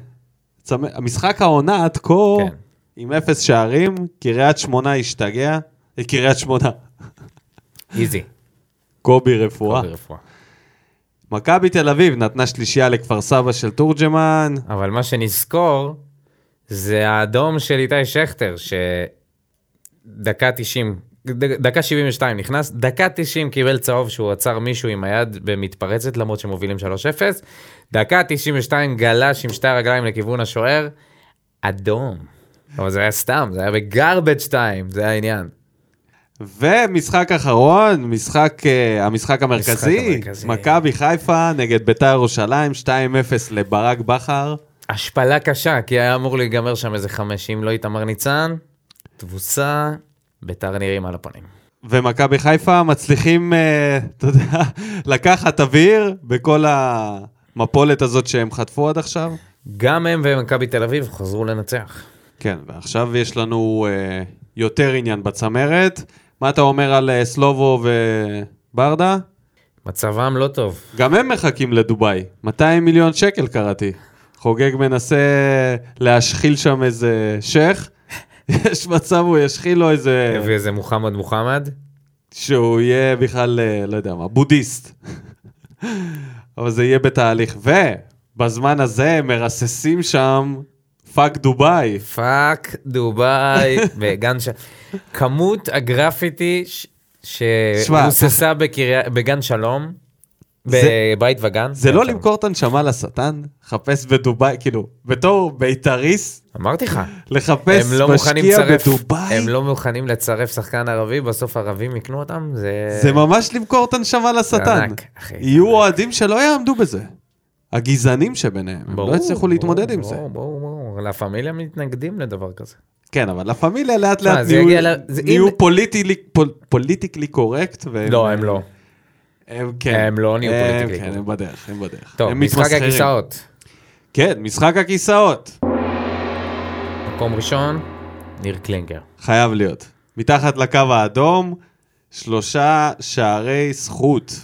משחק העונה עד כה כן. עם אפס שערים, קריית שמונה השתגע, אה, קריית שמונה, איזי. קובי רפואה. ברפואה. מכבי תל אביב נתנה שלישייה לכפר סבא של תורג'מן, אבל מה שנזכור, זה האדום של איתי שכטר, שדקה 90, ד- דקה 72 נכנס, דקה 90 קיבל צהוב שהוא עצר מישהו עם היד במתפרצת, למרות שמובילים 3-0, דקה 92 גלש עם שתי הרגליים לכיוון השוער, אדום. אבל זה היה סתם, זה היה בגרבג' 2, זה העניין. ומשחק אחרון, משחק, אה, המשחק המרכזי, המרכזי. מכבי חיפה נגד ביתר ירושלים, 2-0 לברק בכר. השפלה קשה, כי היה אמור להיגמר שם איזה חמש, אם לא איתמר ניצן, תבוסה, ביתר נראים על הפנים. ומכבי חיפה מצליחים, אה, אתה יודע, לקחת אוויר בכל המפולת הזאת שהם חטפו עד עכשיו. גם הם ומכבי תל אביב חזרו לנצח. כן, ועכשיו יש לנו אה, יותר עניין בצמרת. מה אתה אומר על אה, סלובו וברדה? מצבם לא טוב. גם הם מחכים לדובאי. 200 מיליון שקל קראתי. חוגג מנסה להשחיל שם איזה שייח. יש מצב הוא ישחיל לו איזה... הביא איזה מוחמד מוחמד. שהוא יהיה בכלל, אה, לא יודע מה, בודהיסט. אבל זה יהיה בתהליך. ובזמן הזה מרססים שם fuck דובאי. fuck דובאי בגן ש... כמות הגרפיטי שרוססה בגן שלום, בבית וגן. זה לא. למכור את הנשמה לשטן? חפש בדובאי, כאילו, בתור בית"ריסט, אמרתי לך. לחפש לא משקיע בדובאי? הם לא מוכנים לצרף שחקן ערבי, בסוף ערבים יקנו אותם, זה... זה ממש למכור את הנשמה לשטן. יהיו אוהדים שלא יעמדו בזה. הגזענים שביניהם, הם ברור, לא יצליחו להתמודד ברור, עם זה. ברור, ברור, ברור. לה פמיליה מתנגדים לדבר כזה. כן, אבל לה פמיליה לאט לאט נהיו- אם- politically- pol- politically correct. לא, הם לא. הם כן. הם לא נהיו הם- politically כן, correct. הם בדרך, הם בדרך. טוב, הם משחק מתמסחרים. הכיסאות. כן, משחק הכיסאות. מקום ראשון, ניר קלינגר. חייב להיות. מתחת לקו האדום, שלושה שערי זכות.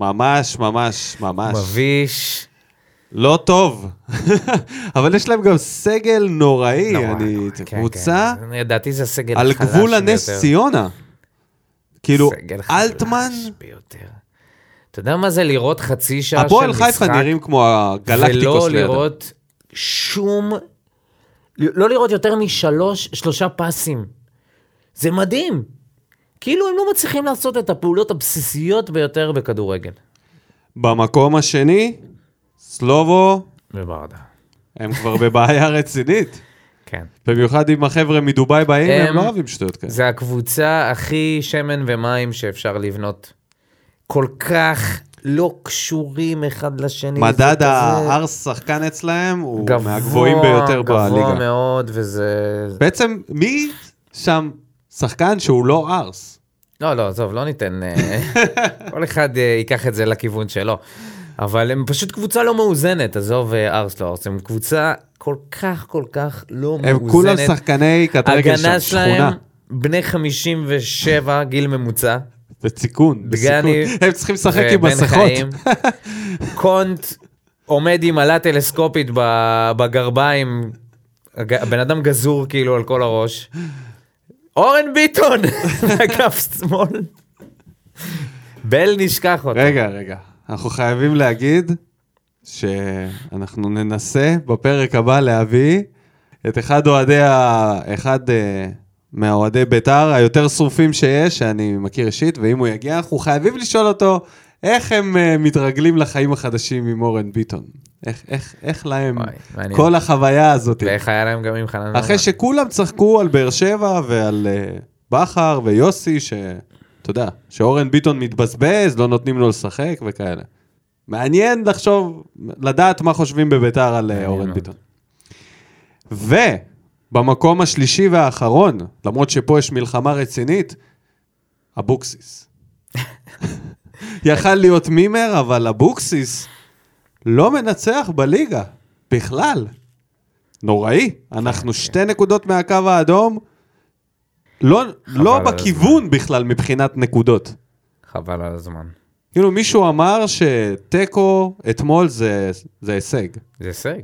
ממש, ממש, ממש. מביש. לא טוב. אבל יש להם גם סגל נוראי. נורא, אני... נורא. כן, קבוצה כן. לדעתי זה הסגל על החלש גבול הנס ביותר. ציונה. כאילו, סגל אלטמן, חלש ביותר. אתה יודע מה זה לראות חצי שעה של הפועל משחק? חיפה נראים כמו הגלקטיקוס ולא לידם. לראות שום לא לראות יותר משלוש, שלושה פסים. זה מדהים. כאילו הם לא מצליחים לעשות את הפעולות הבסיסיות ביותר בכדורגל. במקום השני, סלובו, וברדה. הם כבר בבעיה רצינית. כן. במיוחד אם החבר'ה מדובאי באים, הם הם- לא אוהבים שטויות כאלה. זה הקבוצה הכי שמן ומים שאפשר לבנות. כל כך לא קשורים אחד לשני. מדד הארס שחקן אצלם הוא גבוה, מהגבוהים ביותר גבוה בליגה. מאוד, וזה... בעצם, מי שם שחקן שהוא לא ארס? לא, לא, עזוב, לא ניתן... אה, כל אחד אה, ייקח את זה לכיוון שלו. אבל הם פשוט קבוצה לא מאוזנת, עזוב אה, ארס לא ארס, הם קבוצה כל כך, כל כך לא מאוזנת. הם כולם שחקני קט רגל שם, הגנה שכונה. בני 57, גיל ממוצע. בסיכון, בסיכון. הם צריכים לשחק עם מסכות. קונט עומד עם עלה טלסקופית בגרביים, הבן אדם גזור כאילו על כל הראש. אורן ביטון, אגף שמאל. בל נשכח אותו. רגע, רגע. אנחנו חייבים להגיד שאנחנו ננסה בפרק הבא להביא את אחד אוהדי ה... אחד אה, מהאוהדי בית"ר היותר שרופים שיש, שאני מכיר אישית, ואם הוא יגיע, אנחנו חייבים לשאול אותו איך הם אה, מתרגלים לחיים החדשים עם אורן ביטון. איך, איך, איך להם וואי, מעניין. כל החוויה הזאת. ואיך היה להם גם עם חנן אחרי. שכולם צחקו על באר שבע ועל uh, בכר ויוסי, שאתה יודע, שאורן ביטון מתבזבז, לא נותנים לו לשחק וכאלה. מעניין לחשוב, לדעת מה חושבים בביתר על מעניין אורן. ביטון. ובמקום השלישי והאחרון, למרות שפה יש מלחמה רצינית, אבוקסיס. יכל להיות מימר, אבל אבוקסיס לא מנצח בליגה, בכלל. נוראי. אנחנו שתי נקודות מהקו האדום, לא, לא בכיוון בכלל מבחינת נקודות. חבל על הזמן. כאילו מישהו אמר שתיקו אתמול זה, זה הישג. זה הישג.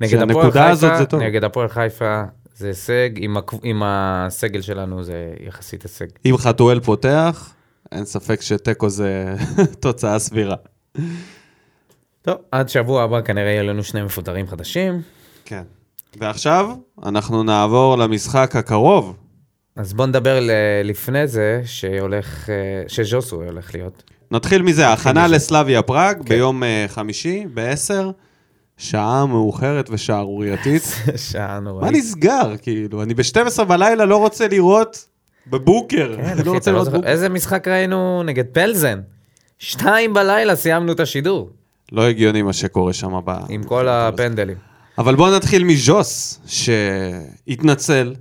נגד הפועל חיפה. נגד הפועל חיפה זה הישג, עם, הקב... עם הסגל שלנו זה יחסית הישג. אם חתואל פותח, אין ספק שתיקו זה תוצאה סבירה. טוב, עד שבוע הבא כנראה יהיו לנו שני מפוטרים חדשים, כן. ועכשיו אנחנו נעבור למשחק הקרוב. אז בוא נדבר ל... לפני זה, שהולך, אה, שז'וסו הולך להיות. נתחיל מזה, הכנה. לסלאביה פראג כן. ביום אה, חמישי, ב-10, שעה מאוחרת ושערורייתית. שעה מה נוראית. נסגר, כאילו? אני ב-12 בלילה לא רוצה לראות בבוקר. כן, לא רוצה לא לראות בוקר. איזה משחק ראינו נגד פלזן? שתיים בלילה סיימנו את השידור, לא הגיוני מה שקורה שם ב... עם כל הפנדלים. אבל בואו נתחיל מז'וס, שהתנצל,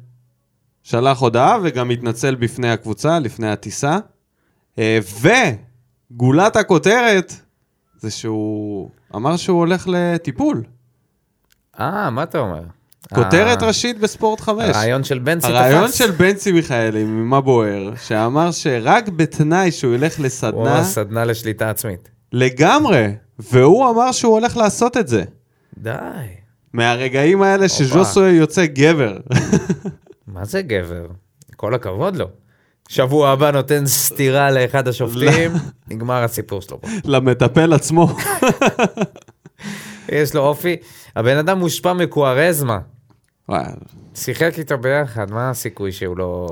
שלח הודעה וגם התנצל בפני הקבוצה, לפני הטיסה. אה, וגולת הכותרת זה שהוא אמר שהוא הולך לטיפול. אה, מה אתה אומר? כותרת אה, ראשית בספורט 5. הרעיון של בנצי תפס. הרעיון של בנצי מיכאלי ממה בוער, שאמר שרק בתנאי שהוא ילך הוא לסדנה, סדנה לשליטה עצמית. לגמרי, והוא אמר שהוא הולך לעשות את זה. די. מהרגעים האלה שז'וסוי יוצא גבר. מה זה גבר? כל הכבוד לו. שבוע הבא נותן סטירה לאחד השופטים, נגמר הסיפור שלו. למטפל עצמו. יש לו אופי. הבן אדם מושפע מקוארזמה. שיחק איתו ביחד, מה הסיכוי שהוא לא...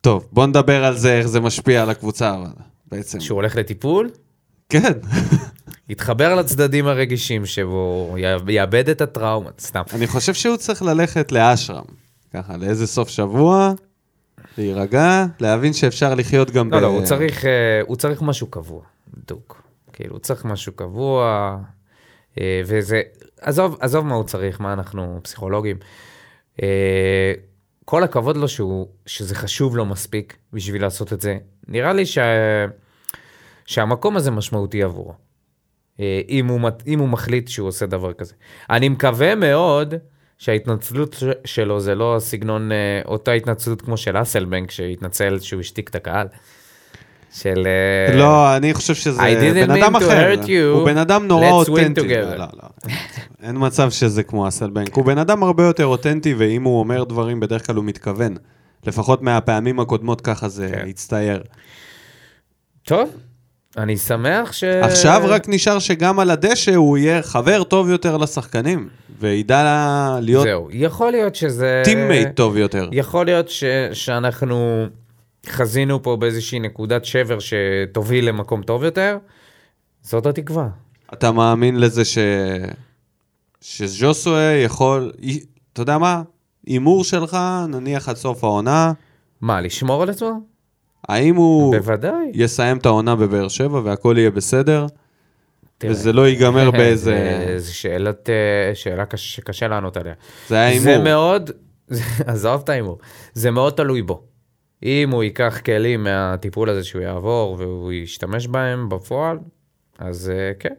טוב, בוא נדבר על זה, איך זה משפיע על הקבוצה, אבל בעצם. שהוא הולך לטיפול? כן. יתחבר לצדדים הרגישים שבו, יאבד את הטראומה, סתם. אני חושב שהוא צריך ללכת לאשרם. ככה, לאיזה סוף שבוע, להירגע, להבין שאפשר לחיות גם לא, לא, הוא צריך, אה, הוא צריך משהו קבוע, בדיוק. כאילו, הוא צריך משהו קבוע, אה, וזה, עזוב, עזוב מה הוא צריך, מה אנחנו פסיכולוגים. אה, כל הכבוד לו שהוא, שזה חשוב לו מספיק בשביל לעשות את זה. נראה לי שה, שהמקום הזה משמעותי עבורו. אם הוא, אם הוא מחליט שהוא עושה דבר כזה. אני מקווה מאוד שההתנצלות שלו זה לא סגנון, אה, אותה התנצלות כמו של אסלבנק, שהתנצל שהוא השתיק את הקהל. של... אה, לא, אני חושב שזה בן אדם אחר. הוא בן אדם נורא אותנטי. לא, לא, לא. אין מצב שזה כמו אסלבנק. הוא בן אדם הרבה יותר אותנטי, ואם הוא אומר דברים, בדרך כלל הוא מתכוון. לפחות מהפעמים הקודמות ככה זה כן. הצטייר. טוב, אני שמח ש... עכשיו רק נשאר שגם על הדשא הוא יהיה חבר טוב יותר לשחקנים, וידע להיות זהו, יכול להיות שזה... teammate טוב יותר. יכול להיות ש, שאנחנו חזינו פה באיזושהי נקודת שבר שתוביל למקום טוב יותר. זאת התקווה. אתה מאמין לזה ש... שז'וסווה יכול, אתה יודע מה? הימור שלך, נניח עד סוף העונה, מה, לשמור על עצמו? האם הוא בוודאי. יסיים את העונה בבאר שבע והכל יהיה בסדר, תראה, וזה לא ייגמר באיזה... זה- זה שאלת, אה, שאלה קש- שקשה לענות עליה. זה היה זה הימור. מאוד, עזוב את ההימור, זה מאוד תלוי בו. אם הוא ייקח כלים מהטיפול הזה שהוא יעבור והוא ישתמש בהם בפועל, אז אה, כן.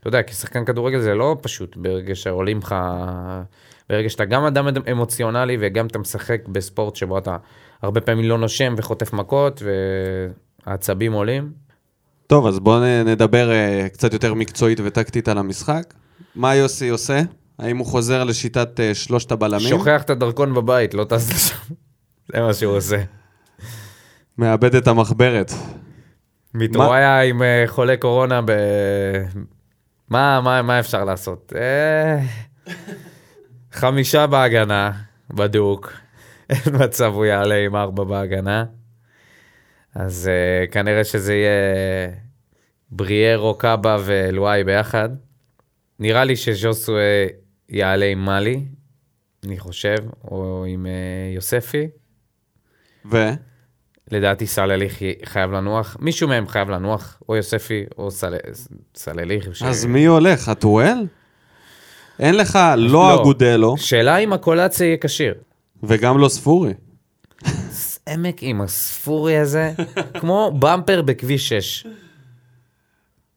אתה יודע, כשחקן כדורגל זה לא פשוט ברגע שעולים לך, ברגע שאתה גם אדם אמוציונלי וגם אתה משחק בספורט שבו אתה הרבה פעמים לא נושם וחוטף מכות והעצבים עולים. טוב, אז בואו נדבר אה, קצת יותר מקצועית וטקטית על המשחק. מה יוסי עושה? האם הוא חוזר לשיטת אה, שלושת הבלמים? שוכח את הדרכון בבית, לא טס לשם. זה מה שהוא עושה. מאבד את המחברת. מתרועע עם אה, חולה קורונה ב... מה, מה, מה אפשר לעשות? חמישה בהגנה, בדוק. אין מצב הוא יעלה עם ארבע בהגנה. אז אה, כנראה שזה יהיה בריארו, קאבה ולואי ביחד. נראה לי שז'וסווה יעלה עם מאלי, אני חושב, או עם אה, יוספי. ו? לדעתי סלליך חייב לנוח, מישהו מהם חייב לנוח, או יוספי או סל... סלליך. ש... אז מי הולך? חתואל? אין לך לא לא. אגודלו שאלה אם הקולציה יהיה כשיר. וגם לא ספורי. עמק עם הספורי הזה, כמו במפר בכביש 6.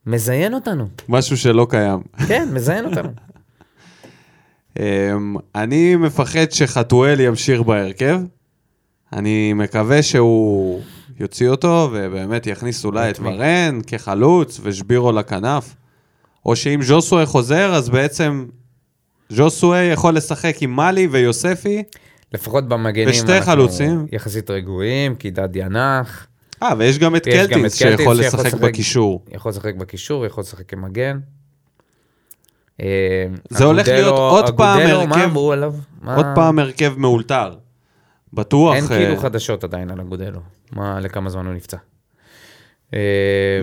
מזיין אותנו. משהו שלא קיים. כן, מזיין אותנו. אמ, אני מפחד שחתואל ימשיך בהרכב. אני מקווה שהוא יוציא אותו ובאמת יכניס אולי את? ורן כחלוץ ושבירו לכנף. או שאם ז'וסווה חוזר, אז בעצם ז'וסווה יכול לשחק עם מאלי ויוספי. לפחות במגנים ושתי חלוצים. יחסית רגועים, כי דדיה נח, אה, ויש גם את קלטינס שיכול לשחק. בקישור. יכול לשחק בקישור, יכול לשחק כמגן. אה, זה הולך להיות עוד פעם מה הרכב- אמרו עליו? מה- עוד פעם הרכב מאולתר. בטוח אין אה, כאילו חדשות עדיין על אגודלו. מה, לכמה זמן הוא נפצע. אה,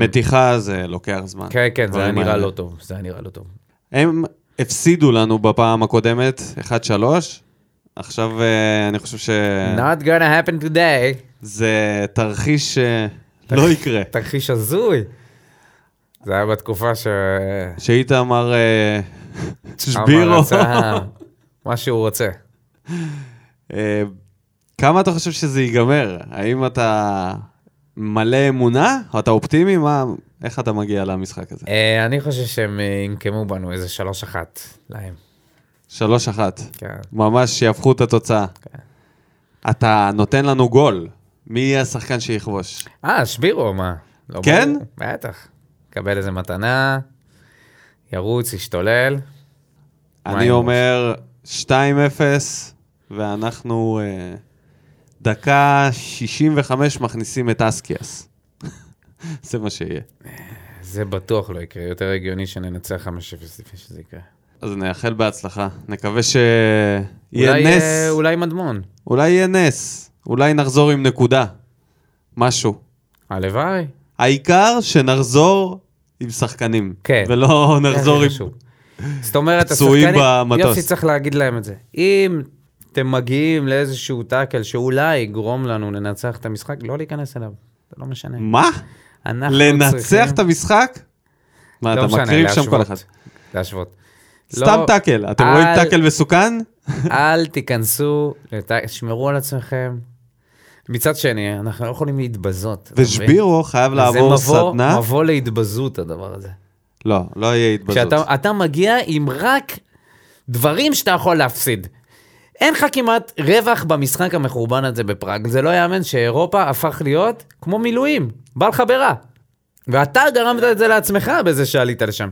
מתיחה זה לוקח זמן. כן, כן, זה היה נראה. לא טוב. זה היה נראה לא טוב. הם הפסידו לנו בפעם הקודמת, 1-3. עכשיו אה, אני חושב Not gonna happen today. שזה תרחיש שלא יקרה. תרחיש הזוי. זה היה בתקופה ש... שאיתמר אה, אמר שבירו. רצה מה שהוא רוצה. אה, כמה אתה חושב שזה ייגמר? האם אתה מלא אמונה? או אתה אופטימי? מה, איך אתה מגיע למשחק הזה? אה, אני חושב שהם אה, ינקמו בנו איזה שלוש אחת להם. 3-1. כן. ממש יהפכו את התוצאה. אתה נותן לנו גול. מי יהיה השחקן שיכבוש? אה, שבירו, מה? לא כן? ברור. בטח. קבל איזה מתנה, ירוץ, ישתולל. אני אומר 2-0, ואנחנו אה, דקה 65 מכניסים את אסקיאס. זה מה שיהיה. זה בטוח לא יקרה, יותר הגיוני שננצח 5-0 לפני שזה יקרה. אז נאחל בהצלחה. נקווה שיהיה אולי, נס. אה, אולי מדמון. אולי יהיה נס. אולי נחזור עם נקודה. משהו. הלוואי. העיקר שנחזור עם שחקנים. כן. ולא נחזור זה עם... זאת אומרת, השחקנים, במטוס. יוסי צריך להגיד להם את זה. אם אתם מגיעים לאיזשהו טאקל שאולי יגרום לנו לנצח את המשחק, לא להיכנס אליו. זה לא משנה. מה? אנחנו לנצח צריכים- את המשחק? מה, לא אתה משנה, מקריב שם כל. אחד. להשוות. סתם לא, טאקל. אתם אל- רואים טאקל מסוכן? אל תיכנסו, לט- שמרו על עצמכם. מצד שני, אנחנו לא יכולים להתבזות. ושבירו חייב לעבור זה מבוא, סדנה. להתבזות הדבר הזה. לא, לא יהיה התבזות. כשאתה אתה מגיע עם רק דברים שאתה יכול להפסיד. אין לך כמעט רווח במשחק המחורבן הזה בפראג. זה לא יאמן שאירופה הפך להיות כמו מילואים, בא לך ברע. ואתה גרמת את זה לעצמך בזה שעלית לשם.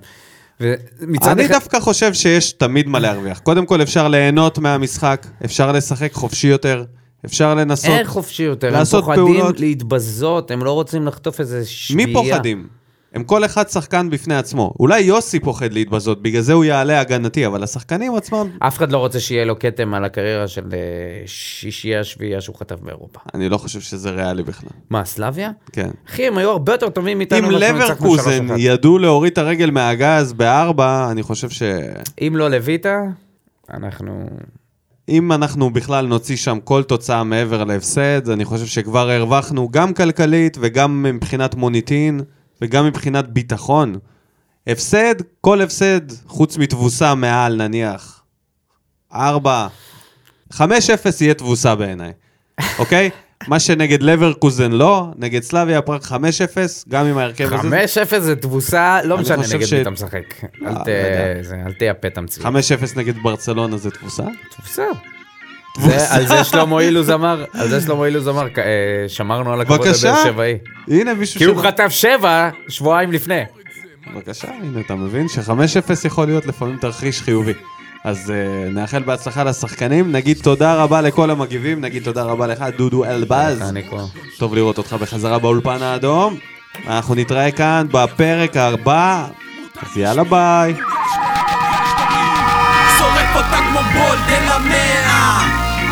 ומצד אני אחד... דווקא חושב שיש תמיד מה להרוויח. קודם כל אפשר ליהנות מהמשחק, אפשר לשחק חופשי יותר, אפשר לנסות. אין חופשי יותר, הם פוחדים פעולות. להתבזות, הם לא רוצים לחטוף איזה שביעייה. מי פוחדים? הם כל אחד שחקן בפני עצמו. אולי יוסי פוחד להתבזות, בגלל זה הוא יעלה הגנתי, אבל השחקנים עצמם, אף אחד לא רוצה שיהיה לו כתם על הקריירה של אה, שישייה, שביעייה שהוא חטף באירופה. אני לא חושב שזה ריאלי בכלל. מה, סלאביה? כן. אחי, הם היו הרבה יותר טובים מאיתנו. אם לברקוזן 3-1. ידעו להוריד את הרגל מהגז בארבע, אני חושב ש... אם לא לויטה, אנחנו... אם אנחנו בכלל נוציא שם כל תוצאה מעבר להפסד, אני חושב שכבר הרווחנו גם כלכלית וגם מבחינת מוניטין וגם מבחינת ביטחון. הפסד, כל הפסד, חוץ מתבוסה מעל נניח 4, 5-0 יהיה תבוסה בעיניי, אוקיי? מה שנגד לברקוזן לא, נגד סלאביה פראג 5-0, גם עם ההרכב הזה. 5-0 זה תבוסה, לא משנה נגד ש- מי אתה משחק. אל ת- לא אל תייפה את המציאות. 5-0 נגד ברצלונה זה תבוסה? תבוסה. זה- על זה שלמה אילוז אמר, על זה שלמה אילוז אמר, אה, שמרנו על הכבוד. הבאר שבעי. הנה מישהו כי הוא חטף שבע שבועיים לפני. בבקשה, הנה אתה מבין ש-5-0 יכול להיות לפעמים תרחיש חיובי. אז uh, נאחל בהצלחה לשחקנים, נגיד תודה רבה לכל המגיבים, נגיד תודה רבה לך דודו אלבז. טוב לראות אותך בחזרה באולפן האדום. אנחנו נתראה כאן בפרק הבא, אז יאללה ביי.